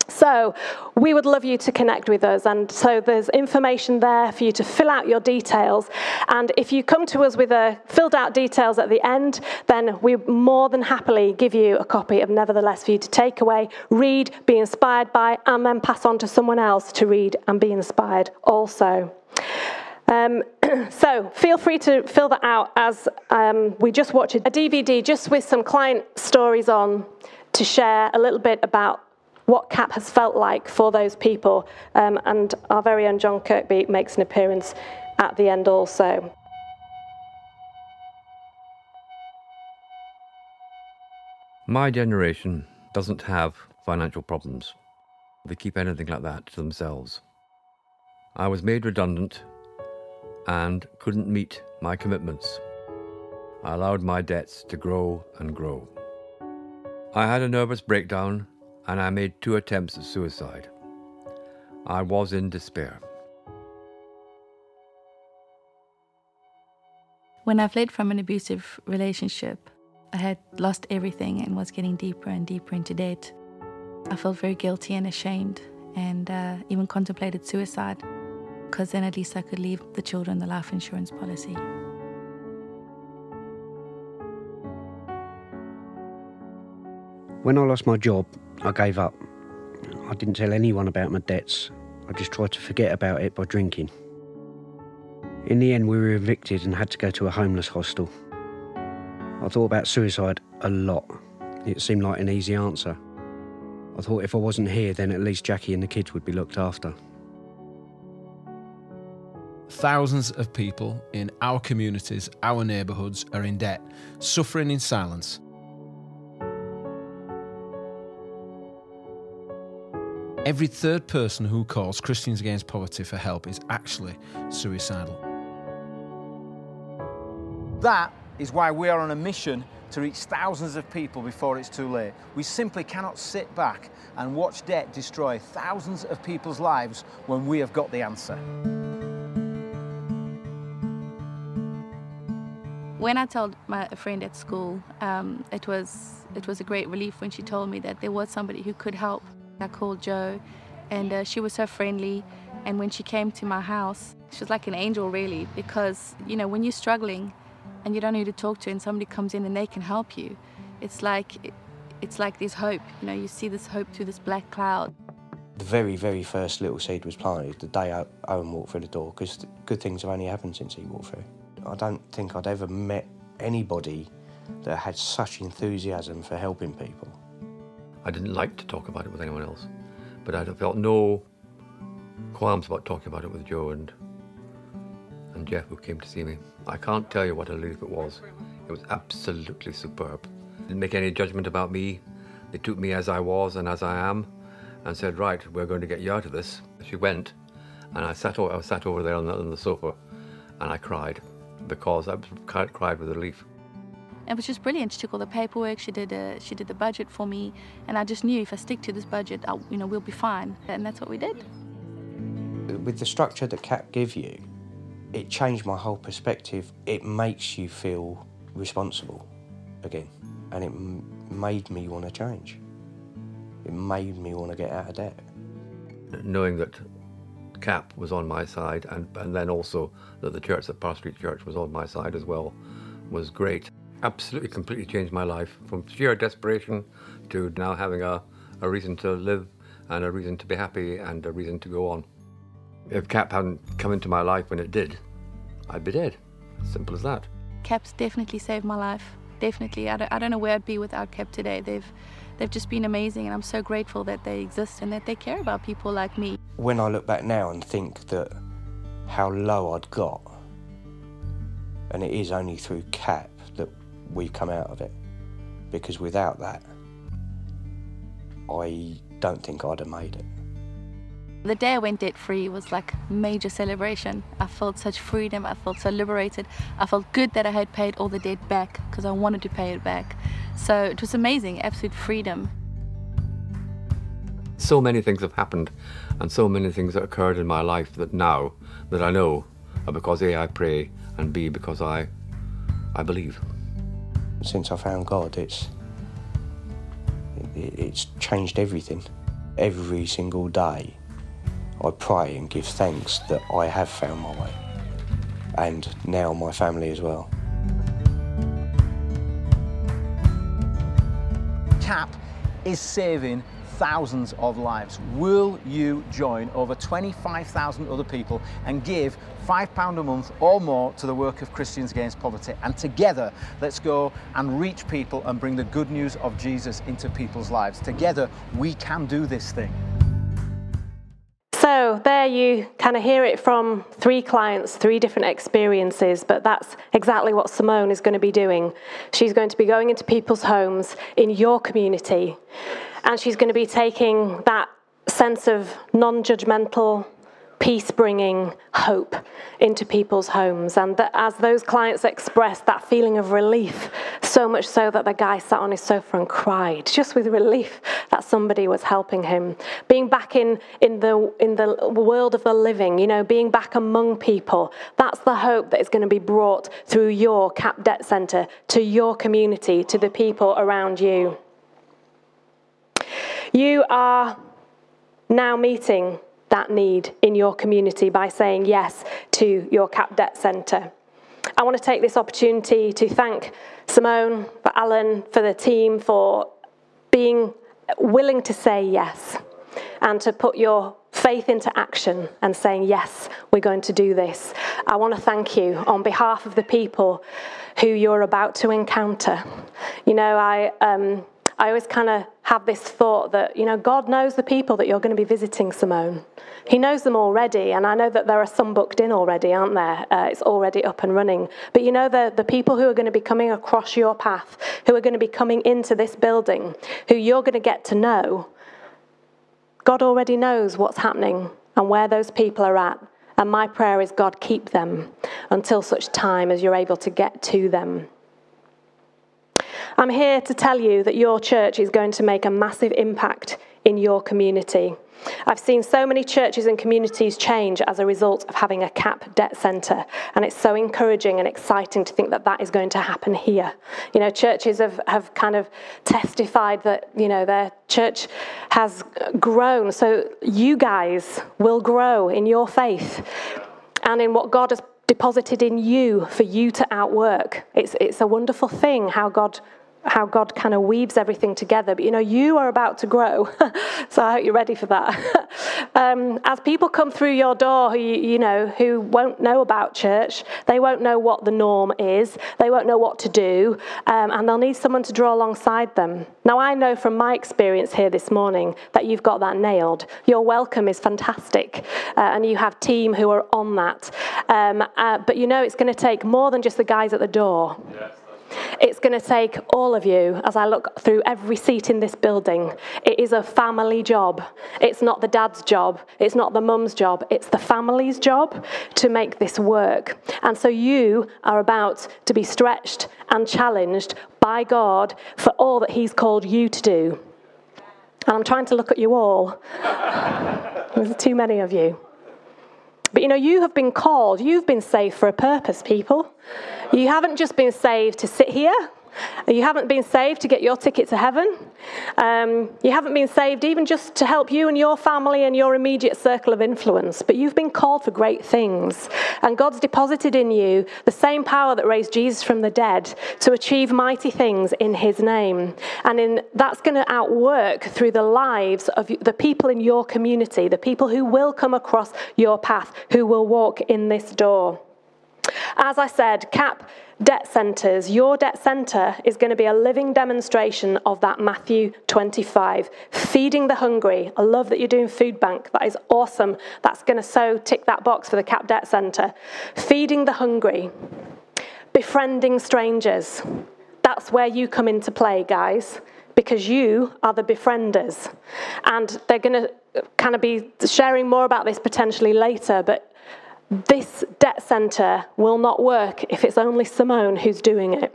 So, we would love you to connect with us. And so, there's information there for you to fill out your details. And if you come to us with a filled out details at the end, then we more than happily give you a copy of Nevertheless for you to take away, read, be inspired by, and then pass on to someone else to read and be inspired also. Um, so feel free to fill that out as um, we just watched a DVD just with some client stories on to share a little bit about what CAP has felt like for those people. Um, and our very own John Kirkby makes an appearance at the end also. My generation doesn't have financial problems. They keep anything like that to themselves. I was made redundant and couldn't meet my commitments. I allowed my debts to grow and grow. I had a nervous breakdown and I made two attempts at suicide. I was in despair. When I fled from an abusive relationship, I had lost everything and was getting deeper and deeper into debt. I felt very guilty and ashamed and uh, even contemplated suicide because then at least I could leave the children the life insurance policy. When I lost my job, I gave up. I didn't tell anyone about my debts. I just tried to forget about it by drinking. In the end, we were evicted and had to go to a homeless hostel. I thought about suicide a lot. It seemed like an easy answer. I thought if I wasn't here, then at least Jackie and the kids would be looked after. Thousands of people in our communities, our neighbourhoods, are in debt, suffering in silence. Every third person who calls Christians Against Poverty for help is actually suicidal. That is why we are on a mission to reach thousands of people before it's too late. We simply cannot sit back and watch debt destroy thousands of people's lives when we have got the answer. When I told my friend at school, um, it was it was a great relief when she told me that there was somebody who could help. I called Jo, and uh, she was so friendly. And when she came to my house, she was like an angel, really, because you know when you're struggling and you don't know who to talk to, and somebody comes in and they can help you, it's like it's like there's hope. You know, you see this hope through this black cloud. The very, very first little seed was planted the day Owen walked through the door, because good things have only happened since he walked through. I don't think I'd ever met anybody that had such enthusiasm for helping people. I didn't like to talk about it with anyone else, but I felt no qualms about talking about it with Joe and and Jeff, who came to see me. I can't tell you what a relief it was. It was absolutely superb. Didn't make any judgment about me. They took me as I was and as I am, and said, "Right, we're going to get you out of this." She went, and I sat. I sat over there on the, on the sofa, and I cried because I cried with relief. It was just brilliant. She took all the paperwork. She did a, she did the budget for me, and I just knew if I stick to this budget, I, you know, we'll be fine. And that's what we did. With the structure that CAP give you, it changed my whole perspective. It makes you feel responsible again, and it m- made me want to change. It made me want to get out of debt. Knowing that CAP was on my side, and, and then also that the church, the Parr Street Church, was on my side as well, was great absolutely completely changed my life from sheer desperation to now having a, a reason to live and a reason to be happy and a reason to go on. If CAP hadn't come into my life when it did, I'd be dead. Simple as that. CAP's definitely saved my life. Definitely. I don't, I don't know where I'd be without CAP today. They've, they've just been amazing, and I'm so grateful that they exist and that they care about people like me. When I look back now and think that how low I'd got, and it is only through CAP that we've come out of it. Because without that, I don't think I'd have made it. The day I went debt free was like major celebration. I felt such freedom. I felt so liberated. I felt good that I had paid all the debt back because I wanted to pay it back. So it was amazing, absolute freedom. So many things have happened and so many things that occurred in my life that now that I know are because A, I pray, and B, because I, I believe. Since I found God, it's it, it's changed everything. Every single day, I pray and give thanks that I have found my way, and now my family as well. CAP is saving thousands of lives. Will you join over 25,000 other people and give £5 a month or more to the work of Christians Against Poverty? And together, let's go and reach people and bring the good news of Jesus into people's lives. Together, we can do this thing. So, there you kind of hear it from three clients, three different experiences, but that's exactly what Simone is going to be doing. She's going to be going into people's homes in your community, and she's going to be taking that sense of non judgmental, peace bringing hope into people's homes. And that as those clients expressed that feeling of relief, so much so that the guy sat on his sofa and cried, just with relief that somebody was helping him. Being back in, in, the, in the world of the living, you know, being back among people, that's the hope that is going to be brought through your CAP Debt Centre to your community, to the people around you. You are now meeting that need in your community by saying yes to your CAP Debt Centre. I want to take this opportunity to thank Simone, for Alan, for the team for being willing to say yes and to put your faith into action and saying, Yes, we're going to do this. I want to thank you on behalf of the people who you're about to encounter. You know, I. Um, I always kind of have this thought that, you know, God knows the people that you're going to be visiting, Simone. He knows them already, and I know that there are some booked in already, aren't there? Uh, it's already up and running. But you know, the, the people who are going to be coming across your path, who are going to be coming into this building, who you're going to get to know, God already knows what's happening and where those people are at. And my prayer is, God, keep them until such time as you're able to get to them. I'm here to tell you that your church is going to make a massive impact in your community. I've seen so many churches and communities change as a result of having a CAP debt centre, and it's so encouraging and exciting to think that that is going to happen here. You know, churches have, have kind of testified that, you know, their church has grown, so you guys will grow in your faith and in what God has deposited in you for you to outwork. It's, it's a wonderful thing how God how God kind of weaves everything together. But you know, you are about to grow, so I hope you're ready for that. um, as people come through your door, who you know who won't know about church, they won't know what the norm is, they won't know what to do, um, and they'll need someone to draw alongside them. Now, I know from my experience here this morning that you've got that nailed. Your welcome is fantastic, uh, and you have team who are on that. Um, uh, but you know, it's going to take more than just the guys at the door. It's going to take all of you, as I look through every seat in this building. It is a family job. It's not the dad's job. It's not the mum's job. It's the family's job to make this work. And so you are about to be stretched and challenged by God for all that He's called you to do. And I'm trying to look at you all. There's too many of you. But you know, you have been called, you've been saved for a purpose, people. You haven't just been saved to sit here. You haven't been saved to get your ticket to heaven. Um, you haven't been saved even just to help you and your family and your immediate circle of influence, but you've been called for great things. And God's deposited in you the same power that raised Jesus from the dead to achieve mighty things in His name. And in, that's going to outwork through the lives of the people in your community, the people who will come across your path, who will walk in this door. As I said, CAP debt centres, your debt centre is going to be a living demonstration of that Matthew 25. Feeding the hungry. I love that you're doing food bank. That is awesome. That's going to so tick that box for the CAP debt centre. Feeding the hungry. Befriending strangers. That's where you come into play, guys because you are the befrienders. And they're going to uh, kind of be sharing more about this potentially later, but this debt centre will not work if it's only Simone who's doing it.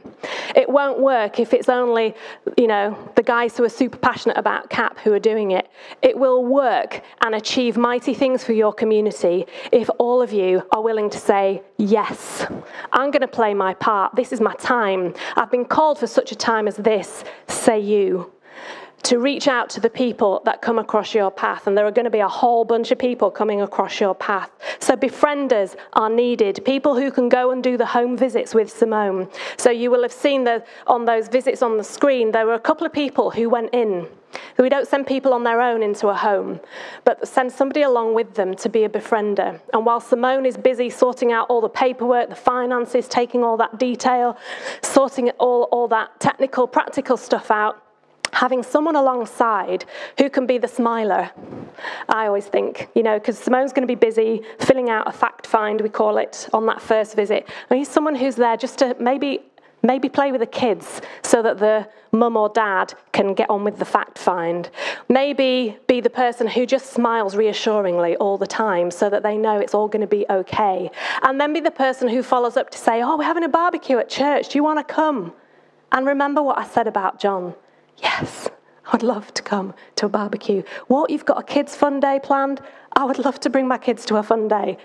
It won't work if it's only, you know, the guys who are super passionate about CAP who are doing it. It will work and achieve mighty things for your community if all of you are willing to say, Yes, I'm going to play my part. This is my time. I've been called for such a time as this. Say you to reach out to the people that come across your path. And there are going to be a whole bunch of people coming across your path. So, befrienders are needed, people who can go and do the home visits with Simone. So, you will have seen that on those visits on the screen, there were a couple of people who went in. We don't send people on their own into a home, but send somebody along with them to be a befriender. And while Simone is busy sorting out all the paperwork, the finances, taking all that detail, sorting all, all that technical, practical stuff out, having someone alongside who can be the smiler. I always think, you know, because Simone's going to be busy filling out a fact find, we call it, on that first visit. And he's someone who's there just to maybe maybe play with the kids so that the mum or dad can get on with the fact find. Maybe be the person who just smiles reassuringly all the time so that they know it's all going to be okay. And then be the person who follows up to say, Oh, we're having a barbecue at church. Do you want to come? And remember what I said about John. Yes, I would love to come to a barbecue. What, you've got a kids' fun day planned? I would love to bring my kids to a fun day.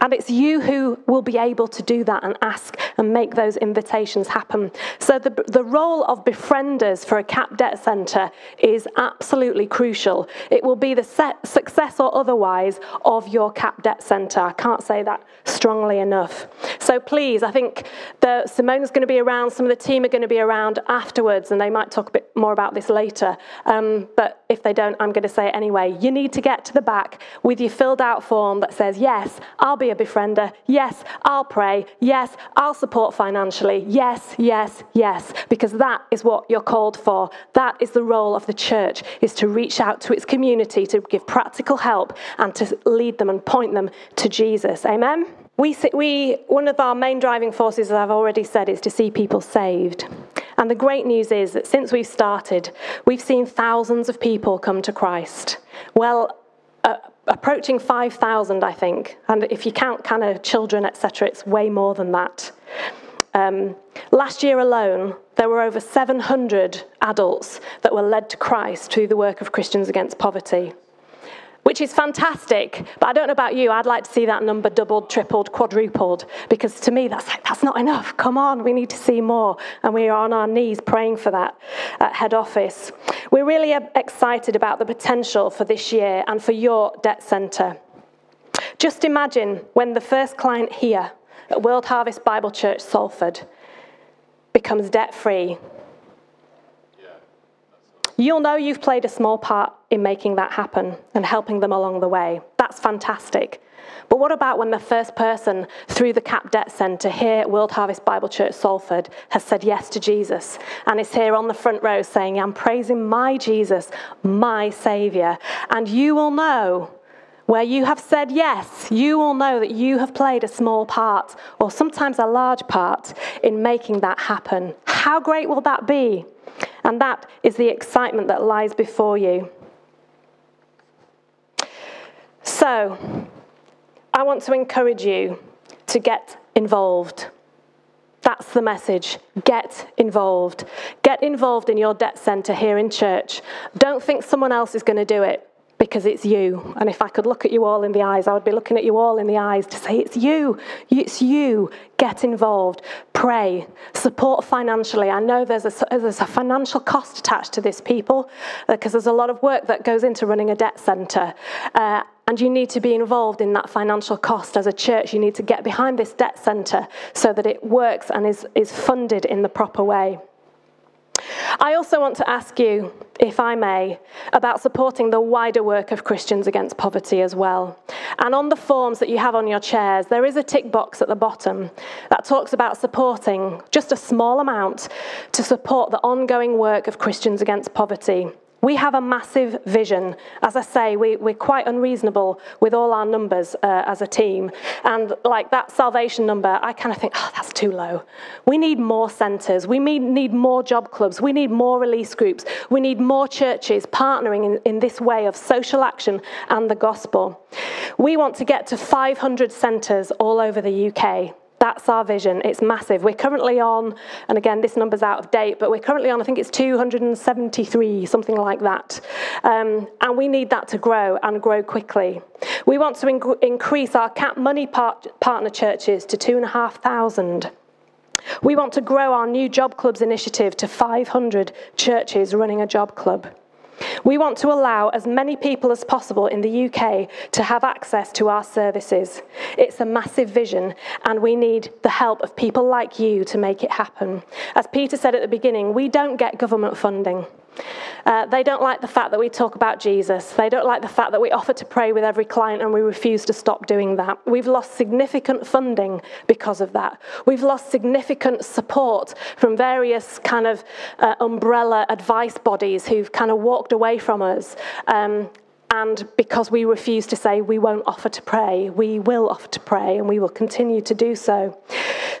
And it's you who will be able to do that and ask and make those invitations happen. So, the, the role of befrienders for a CAP debt centre is absolutely crucial. It will be the set, success or otherwise of your CAP debt centre. I can't say that strongly enough. So, please, I think the, Simone's going to be around, some of the team are going to be around afterwards, and they might talk a bit more about this later. Um, but if they don't, I'm going to say it anyway. You need to get to the back with your filled out form that says, Yes, I'll be a befriender. Yes, I'll pray. Yes, I'll support financially. Yes, yes, yes, because that is what you're called for. That is the role of the church is to reach out to its community to give practical help and to lead them and point them to Jesus. Amen. We, we, one of our main driving forces, as I've already said, is to see people saved. And the great news is that since we've started, we've seen thousands of people come to Christ. Well, uh, approaching 5,000, I think. And if you count kind of children, etc., it's way more than that. Um, last year alone, there were over 700 adults that were led to Christ through the work of Christians Against Poverty which is fantastic. But I don't know about you, I'd like to see that number doubled, tripled, quadrupled, because to me, that's like, that's not enough. Come on, we need to see more. And we are on our knees praying for that at head office. We're really uh, excited about the potential for this year and for your debt centre. Just imagine when the first client here at World Harvest Bible Church Salford becomes debt free You'll know you've played a small part in making that happen and helping them along the way. That's fantastic. But what about when the first person through the CAP Debt Centre here at World Harvest Bible Church Salford has said yes to Jesus and is here on the front row saying, I'm praising my Jesus, my Saviour. And you will know where you have said yes, you will know that you have played a small part or sometimes a large part in making that happen. How great will that be? And that is the excitement that lies before you. So, I want to encourage you to get involved. That's the message. Get involved. Get involved in your debt centre here in church. Don't think someone else is going to do it because it's you. And if I could look at you all in the eyes, I would be looking at you all in the eyes to say, It's you. It's you. Get involved. Pray. Support financially. I know there's a, there's a financial cost attached to this, people, because uh, there's a lot of work that goes into running a debt centre. Uh, and you need to be involved in that financial cost as a church. You need to get behind this debt centre so that it works and is, is funded in the proper way. I also want to ask you, if I may, about supporting the wider work of Christians against poverty as well. And on the forms that you have on your chairs, there is a tick box at the bottom that talks about supporting just a small amount to support the ongoing work of Christians against poverty. We have a massive vision. As I say, we, we're quite unreasonable with all our numbers uh, as a team. And like that salvation number, I kind of think, oh, that's too low. We need more centres. We need, need more job clubs. We need more release groups. We need more churches partnering in, in this way of social action and the gospel. We want to get to 500 centres all over the UK. That's our vision. It's massive. We're currently on, and again, this number's out of date, but we're currently on, I think it's 273, something like that. Um, and we need that to grow and grow quickly. We want to in- increase our cap money part- partner churches to 2,500. We want to grow our new job clubs initiative to 500 churches running a job club. We want to allow as many people as possible in the UK to have access to our services. It's a massive vision, and we need the help of people like you to make it happen. As Peter said at the beginning, we don't get government funding. Uh, they don't like the fact that we talk about Jesus. They don't like the fact that we offer to pray with every client and we refuse to stop doing that. We've lost significant funding because of that. We've lost significant support from various kind of uh, umbrella advice bodies who've kind of walked away from us. Um, and because we refuse to say we won't offer to pray, we will offer to pray and we will continue to do so.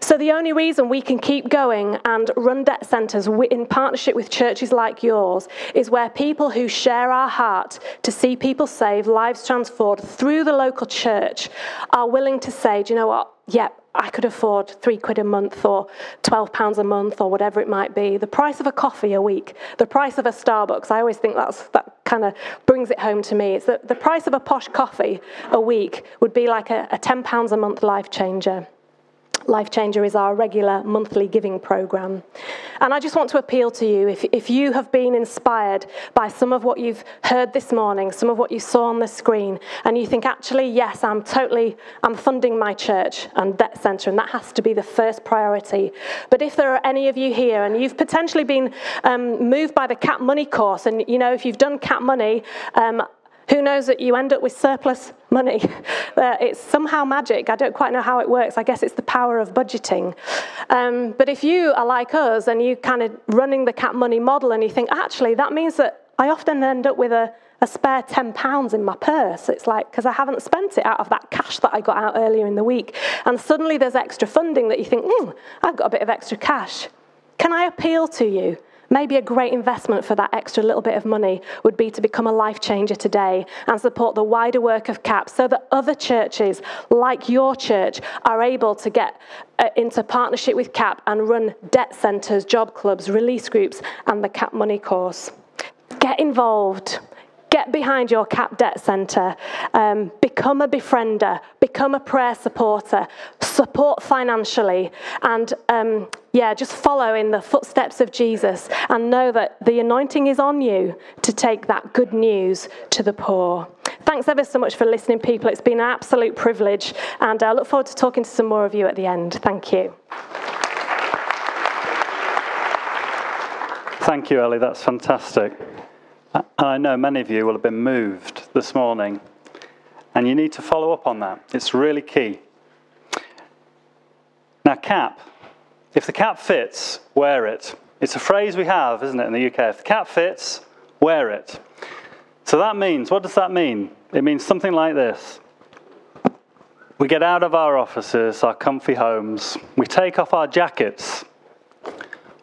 So, the only reason we can keep going and run debt centres in partnership with churches like yours is where people who share our heart to see people saved, lives transformed through the local church are willing to say, do you know what? Yep, I could afford three quid a month or 12 pounds a month or whatever it might be. The price of a coffee a week, the price of a Starbucks, I always think that's, that kind of brings it home to me. It's that the price of a posh coffee a week would be like a, a 10 pounds a month life changer. Life Changer is our regular monthly giving program. And I just want to appeal to you if, if you have been inspired by some of what you've heard this morning, some of what you saw on the screen, and you think, actually, yes, I'm totally, I'm funding my church and debt centre, and that has to be the first priority. But if there are any of you here and you've potentially been um, moved by the Cap Money course, and you know, if you've done Cap Money, um, who knows that you end up with surplus money? It's somehow magic. I don't quite know how it works. I guess it's the power of budgeting. Um, but if you are like us and you kind of running the cap money model and you think, actually, that means that I often end up with a, a spare £10 in my purse. It's like, because I haven't spent it out of that cash that I got out earlier in the week. And suddenly there's extra funding that you think, hmm, I've got a bit of extra cash. Can I appeal to you? Maybe a great investment for that extra little bit of money would be to become a life changer today and support the wider work of CAP so that other churches, like your church, are able to get uh, into partnership with CAP and run debt centres, job clubs, release groups, and the CAP Money course. Get involved. Get behind your CAP Debt Centre. Um, become a befriender. Become a prayer supporter. Support financially. And um, yeah, just follow in the footsteps of Jesus and know that the anointing is on you to take that good news to the poor. Thanks ever so much for listening, people. It's been an absolute privilege. And I look forward to talking to some more of you at the end. Thank you. Thank you, Ellie. That's fantastic. And I know many of you will have been moved this morning, and you need to follow up on that. It's really key. Now, cap. If the cap fits, wear it. It's a phrase we have, isn't it, in the UK? If the cap fits, wear it. So that means, what does that mean? It means something like this. We get out of our offices, our comfy homes, we take off our jackets,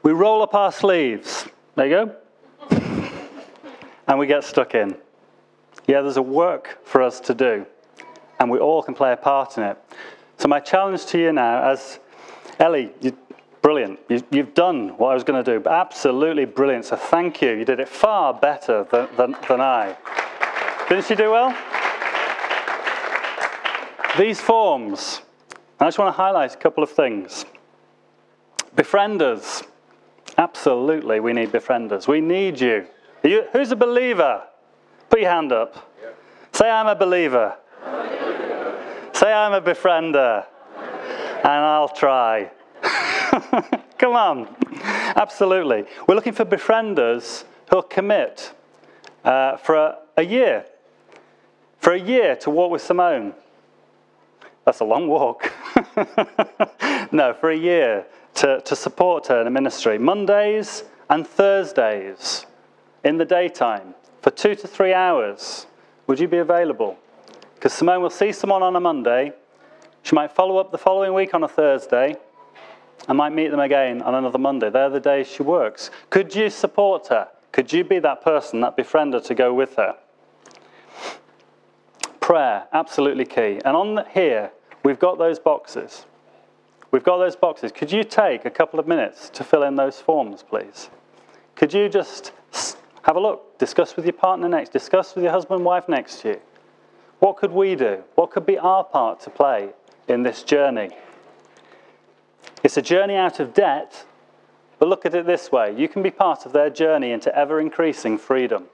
we roll up our sleeves. There you go and we get stuck in. Yeah, there's a work for us to do, and we all can play a part in it. So, my challenge to you now, as Ellie, you, brilliant. You, have done what I was going to do, absolutely brilliant. So, thank you. You did it far better than, than, than I. Didn't she do well? These forms, I just want to highlight a couple of things. Befrienders. Absolutely, we need befrienders. We need you. You, who's a believer? Put your hand up. Say, I'm a believer. Say, I'm a befriender. And I'll try. Come on. Absolutely. We're looking for befrienders who'll commit uh, for a, a year. For a year to walk with Simone. That's a long walk. no, for a year to, to support her in a ministry. Mondays and Thursdays in the daytime for two to three hours, would you be available? Because Simone will see someone on a Monday. She might follow up the following week on a Thursday. I might meet them again on another Monday. They're the days she works. Could you support her? Could you be that person, that befriender to go with her? Prayer, absolutely key. And on here, we've got those boxes. We've got those boxes. Could you take a couple of minutes to fill in those forms, please? Could you just have a look, discuss with your partner next, discuss with your husband and wife next to you? What could we do? What could be our part to play in this journey? It's a journey out of debt, but look at it this way you can be part of their journey into ever increasing freedom.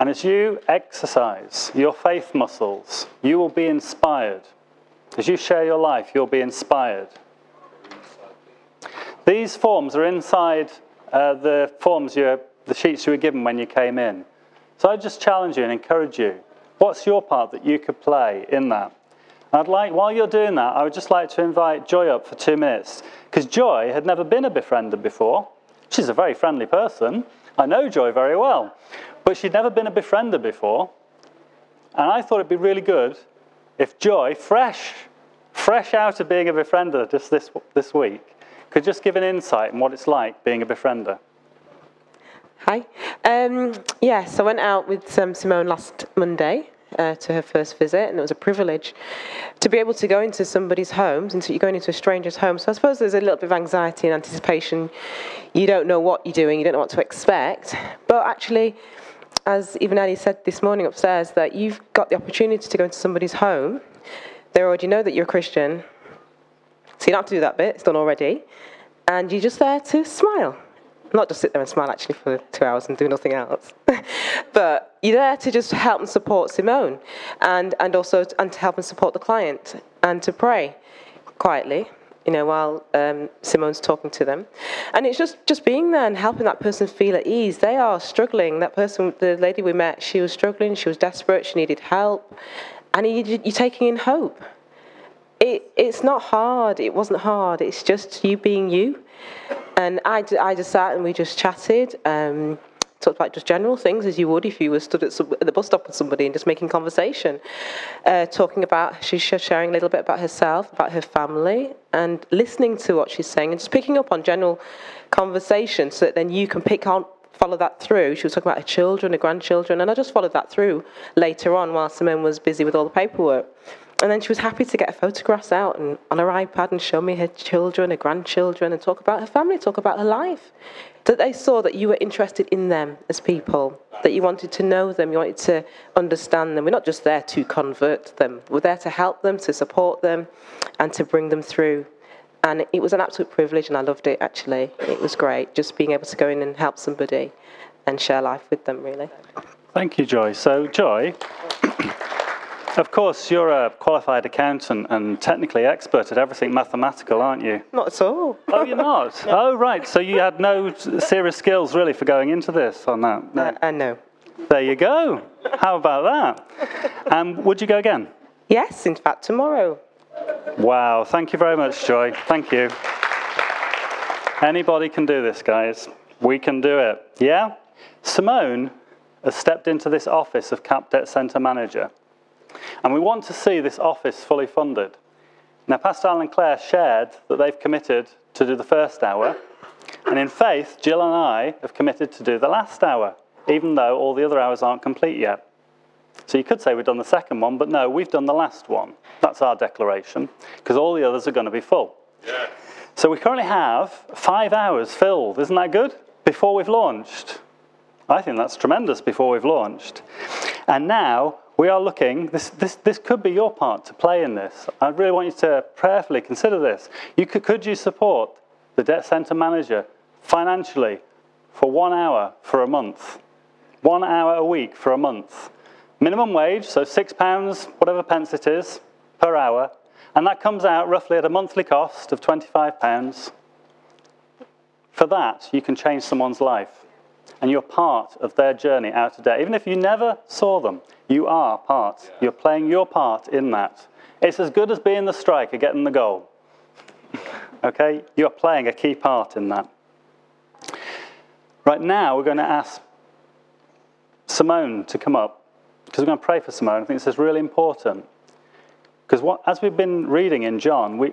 And as you exercise your faith muscles, you will be inspired. As you share your life, you'll be inspired. These forms are inside uh, the forms, you, the sheets you were given when you came in. So I just challenge you and encourage you. What's your part that you could play in that? I'd like, while you're doing that, I would just like to invite Joy up for two minutes. Because Joy had never been a befriender before. She's a very friendly person. I know Joy very well. But she'd never been a befriender before. And I thought it'd be really good if Joy, fresh, fresh out of being a befriender just this, this week, could just give an insight on what it's like being a befriender. Hi. Um, yes, I went out with um, Simone last Monday uh, to her first visit, and it was a privilege to be able to go into somebody's homes, and so you're going into a stranger's home. So I suppose there's a little bit of anxiety and anticipation. You don't know what you're doing, you don't know what to expect. But actually, as even Ellie said this morning upstairs, that you've got the opportunity to go into somebody's home. They already know that you're a Christian, so you don't have to do that bit, it's done already. And you're just there to smile not just sit there and smile actually for two hours and do nothing else, but you're there to just help and support Simone, and and also and to help and support the client, and to pray quietly, you know, while um, Simone's talking to them, and it's just just being there and helping that person feel at ease. They are struggling. That person, the lady we met, she was struggling. She was desperate. She needed help, and you're taking in hope. It, it's not hard. It wasn't hard. It's just you being you and I, I just sat and we just chatted, um, talked about just general things as you would if you were stood at, some, at the bus stop with somebody and just making conversation. Uh, talking about, she's sharing a little bit about herself, about her family, and listening to what she's saying and just picking up on general conversation so that then you can pick on follow that through. She was talking about her children, her grandchildren, and I just followed that through later on while Simone was busy with all the paperwork. And then she was happy to get photographs out and on her iPad and show me her children, her grandchildren, and talk about her family, talk about her life. That they saw that you were interested in them as people, that you wanted to know them, you wanted to understand them. We're not just there to convert them, we're there to help them, to support them, and to bring them through. And it was an absolute privilege, and I loved it actually. It was great just being able to go in and help somebody and share life with them, really. Thank you, Joy. So, Joy. Of course, you're a qualified accountant and technically expert at everything mathematical, aren't you? Not at all. Oh, you're not? no. Oh, right. So you had no serious skills really for going into this on that? No. Uh, no. There you go. How about that? Um, would you go again? Yes, in fact, tomorrow. Wow. Thank you very much, Joy. Thank you. Anybody can do this, guys. We can do it. Yeah? Simone has stepped into this office of CAP Debt Centre Manager. And we want to see this office fully funded. Now, Pastor Alan and Claire shared that they've committed to do the first hour. And in faith, Jill and I have committed to do the last hour, even though all the other hours aren't complete yet. So you could say we've done the second one, but no, we've done the last one. That's our declaration, because all the others are going to be full. Yeah. So we currently have five hours filled. Isn't that good? Before we've launched. I think that's tremendous before we've launched. And now we are looking, this, this, this could be your part to play in this. I really want you to prayerfully consider this. You could, could you support the debt centre manager financially for one hour for a month? One hour a week for a month. Minimum wage, so £6, whatever pence it is, per hour. And that comes out roughly at a monthly cost of £25. For that, you can change someone's life and you're part of their journey out of debt. Even if you never saw them, you are part. You're playing your part in that. It's as good as being the striker, getting the goal. okay? You're playing a key part in that. Right now, we're going to ask Simone to come up because we're going to pray for Simone. I think this is really important. Because what, as we've been reading in John, we,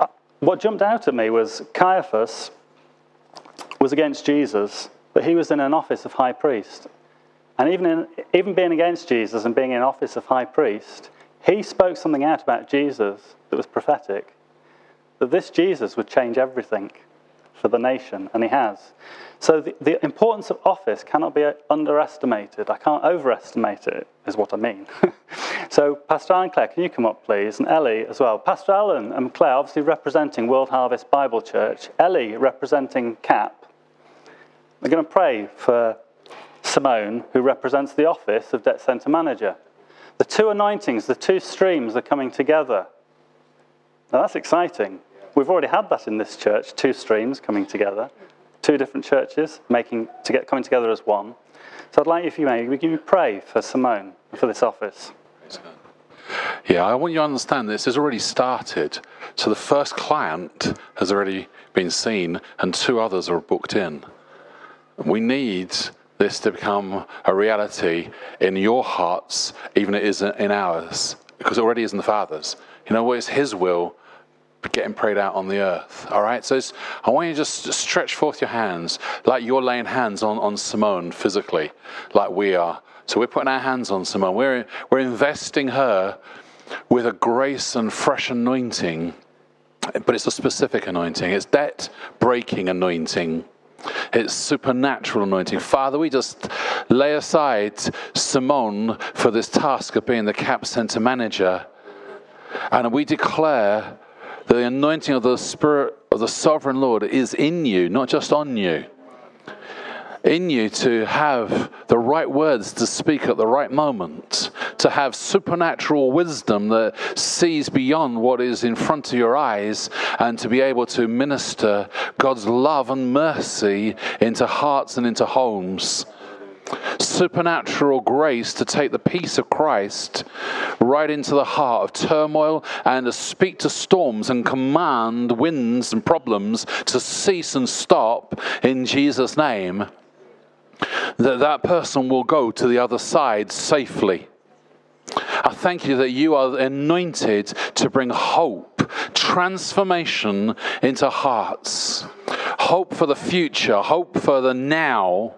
uh, what jumped out at me was Caiaphas was against Jesus, but he was in an office of high priest. And even, in, even being against Jesus and being in office of high priest, he spoke something out about Jesus that was prophetic. That this Jesus would change everything for the nation, and he has. So the, the importance of office cannot be underestimated. I can't overestimate it, is what I mean. so, Pastor Alan Claire, can you come up, please? And Ellie as well. Pastor Alan and Claire, obviously representing World Harvest Bible Church. Ellie representing CAP. We're going to pray for Simone, who represents the office of Debt Centre Manager. The two anointings, the two streams are coming together. Now that's exciting. We've already had that in this church, two streams coming together, two different churches making to get coming together as one. So I'd like if you may, we you pray for Simone for this office. Yeah, I want you to understand this has already started. So the first client has already been seen, and two others are booked in. We need this to become a reality in your hearts, even it is in ours, because it already is in the Father's. You know what? It's His will getting prayed out on the earth. All right? So I want you to just stretch forth your hands like you're laying hands on, on Simone physically, like we are. So we're putting our hands on Simone. We're, we're investing her with a grace and fresh anointing, but it's a specific anointing. It's debt breaking anointing. It's supernatural anointing. Father, we just lay aside Simone for this task of being the CAP Center manager. And we declare the anointing of the Spirit of the Sovereign Lord is in you, not just on you. In you to have the right words to speak at the right moment, to have supernatural wisdom that sees beyond what is in front of your eyes, and to be able to minister God's love and mercy into hearts and into homes supernatural grace to take the peace of Christ right into the heart of turmoil and to speak to storms and command winds and problems to cease and stop in Jesus' name. That that person will go to the other side safely. I thank you that you are anointed to bring hope, transformation into hearts, hope for the future, hope for the now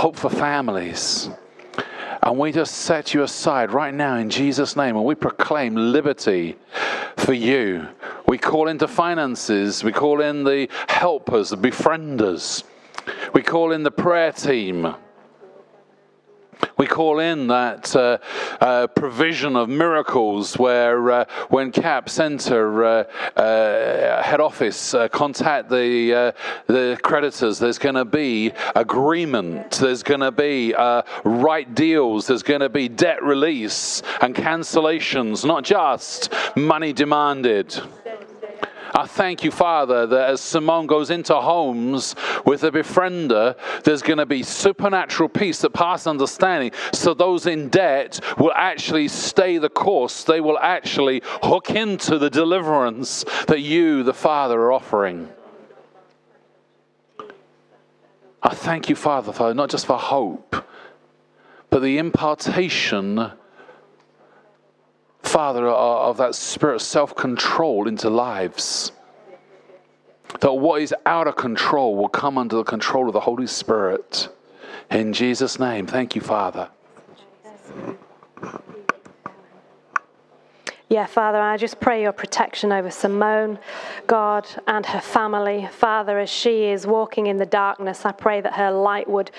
hope for families. And we just set you aside right now in Jesus' name and we proclaim liberty for you. We call into finances, we call in the helpers, the befrienders, we call in the prayer team. We call in that uh, uh, provision of miracles where, uh, when CAP Center uh, uh, head office uh, contact the the creditors, there's going to be agreement. There's going to be right deals. There's going to be debt release and cancellations, not just money demanded. I thank you, Father, that as Simone goes into homes with a befriender, there's going to be supernatural peace that passes understanding. So those in debt will actually stay the course. They will actually hook into the deliverance that you, the Father, are offering. I thank you, Father, for not just for hope, but the impartation Father, uh, of that spirit of self control into lives. That what is out of control will come under the control of the Holy Spirit. In Jesus' name, thank you, Father. Yeah, Father, I just pray your protection over Simone, God, and her family. Father, as she is walking in the darkness, I pray that her light would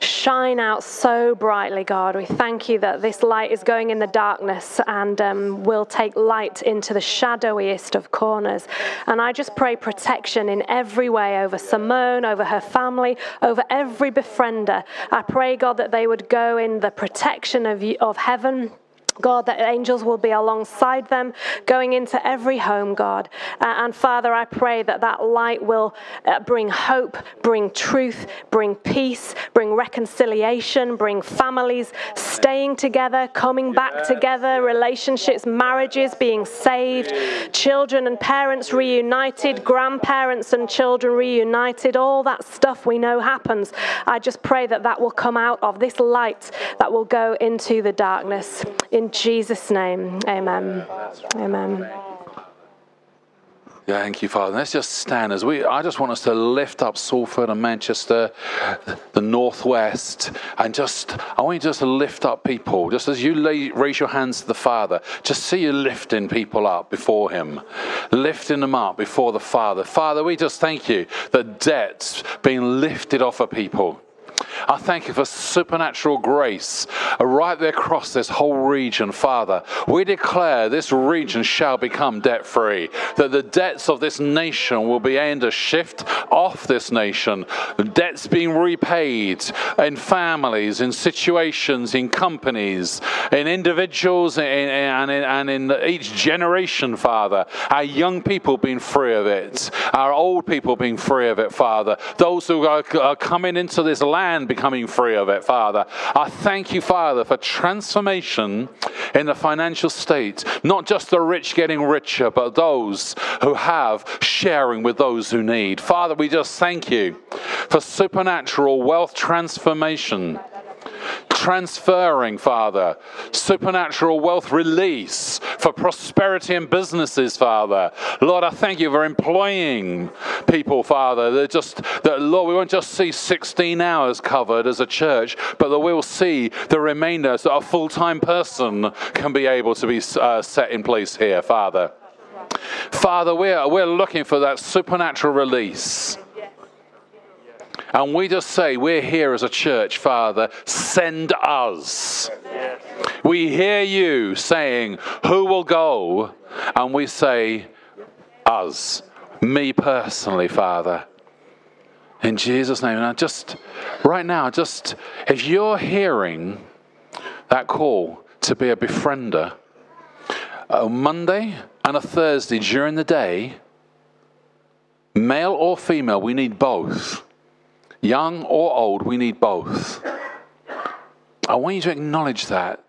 shine out so brightly, God. We thank you that this light is going in the darkness and um, will take light into the shadowiest of corners. And I just pray protection in every way over Simone, over her family, over every befriender. I pray, God, that they would go in the protection of, of heaven God, that angels will be alongside them, going into every home, God. Uh, and Father, I pray that that light will uh, bring hope, bring truth, bring peace, bring reconciliation, bring families staying together, coming back together, relationships, marriages being saved, children and parents reunited, grandparents and children reunited, all that stuff we know happens. I just pray that that will come out of this light that will go into the darkness. In Jesus' name, amen. Amen. Yeah, thank you, Father. Let's just stand as we. I just want us to lift up Salford and Manchester, the northwest, and just. I want you just to lift up people, just as you lay, raise your hands to the Father. Just see you lifting people up before Him, lifting them up before the Father. Father, we just thank you that debts being lifted off of people. I thank you for supernatural grace uh, right there across this whole region, Father. We declare this region shall become debt free, that the debts of this nation will be able to shift off this nation, debts being repaid in families, in situations, in companies, in individuals, and in, and in each generation, Father. Our young people being free of it, our old people being free of it, Father. Those who are coming into this land becoming free of it, Father. I thank you, Father, for transformation in the financial state. Not just the rich getting richer, but those who have sharing with those who need. Father, we just thank you for supernatural wealth transformation transferring, Father, supernatural wealth release for prosperity in businesses, Father. Lord, I thank you for employing people, Father. They're just that, Lord, we won't just see 16 hours covered as a church, but that we'll see the remainder so a full time person can be able to be uh, set in place here, Father. Father, we're, we're looking for that supernatural release. And we just say, We're here as a church, Father, send us. We hear you saying, Who will go? And we say, Us. Me personally, Father. In Jesus' name. And I just, right now, just, if you're hearing that call to be a befriender, a Monday and a Thursday during the day, male or female, we need both Young or old, we need both. I want you to acknowledge that.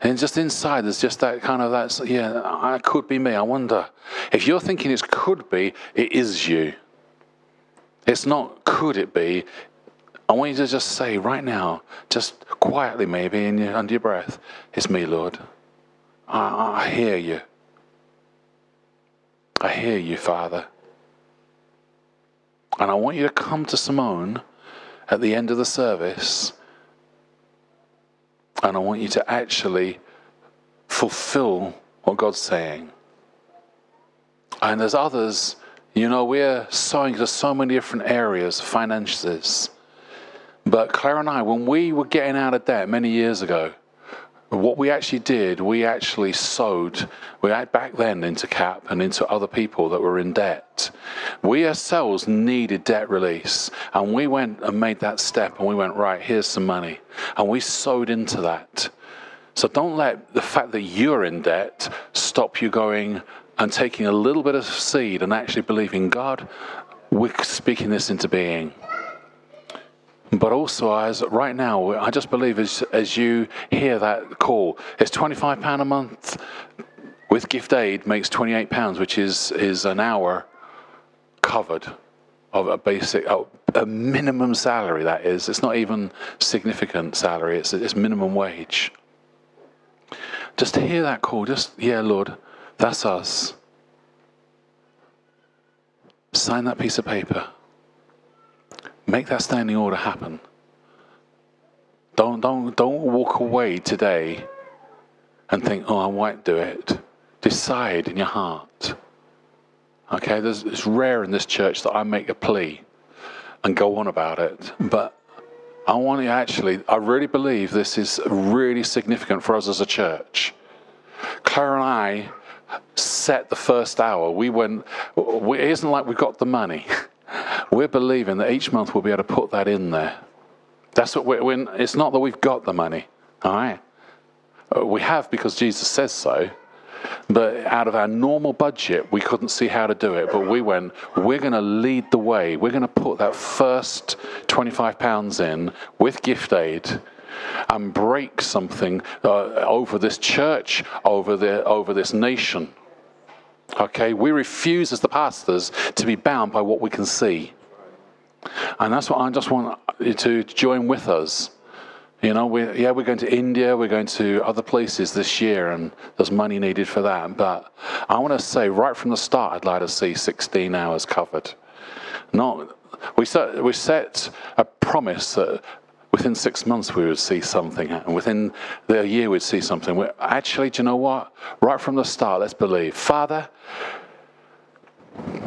And just inside, there's just that kind of that, yeah, it could be me. I wonder. If you're thinking it could be, it is you. It's not could it be. I want you to just say right now, just quietly maybe in your, under your breath, it's me, Lord. I, I hear you. I hear you, Father. And I want you to come to Simone at the end of the service and I want you to actually fulfill what God's saying. And there's others, you know, we're sowing to so many different areas, finances. But Claire and I, when we were getting out of debt many years ago, what we actually did, we actually sowed, we had back then into CAP and into other people that were in debt. We ourselves needed debt release. And we went and made that step and we went, right, here's some money. And we sowed into that. So don't let the fact that you're in debt stop you going and taking a little bit of seed and actually believing God, we're speaking this into being. But also, as right now, I just believe as, as you hear that call, it's £25 a month with gift aid makes £28, which is, is an hour covered of a basic, oh, a minimum salary, that is. It's not even significant salary, it's, it's minimum wage. Just to hear that call, just, yeah, Lord, that's us. Sign that piece of paper. Make that standing order happen. Don't, don't, don't walk away today and think, oh, I won't do it. Decide in your heart. Okay, There's, it's rare in this church that I make a plea and go on about it. But I want to actually, I really believe this is really significant for us as a church. Claire and I set the first hour. We went, it isn't like we got the money. We're believing that each month we'll be able to put that in there. That's what we're, we're it's not that we've got the money, all right? Uh, we have because Jesus says so. But out of our normal budget, we couldn't see how to do it. But we went, we're going to lead the way. We're going to put that first £25 in with gift aid and break something uh, over this church, over, the, over this nation. Okay, we refuse as the pastors to be bound by what we can see. And that's what I just want you to join with us. You know, we, yeah, we're going to India, we're going to other places this year, and there's money needed for that. But I want to say right from the start, I'd like to see 16 hours covered. Not, we, set, we set a promise that within six months we would see something, and within the year we'd see something. We're, actually, do you know what? Right from the start, let's believe. Father,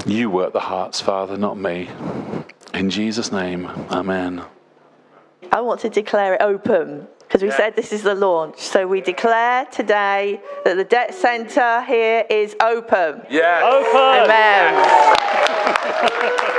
you work the hearts, Father, not me. In Jesus' name, amen. I want to declare it open because we Yeah. said this is the launch. So we declare today that the debt centre here is open. Yeah. Open! Amen.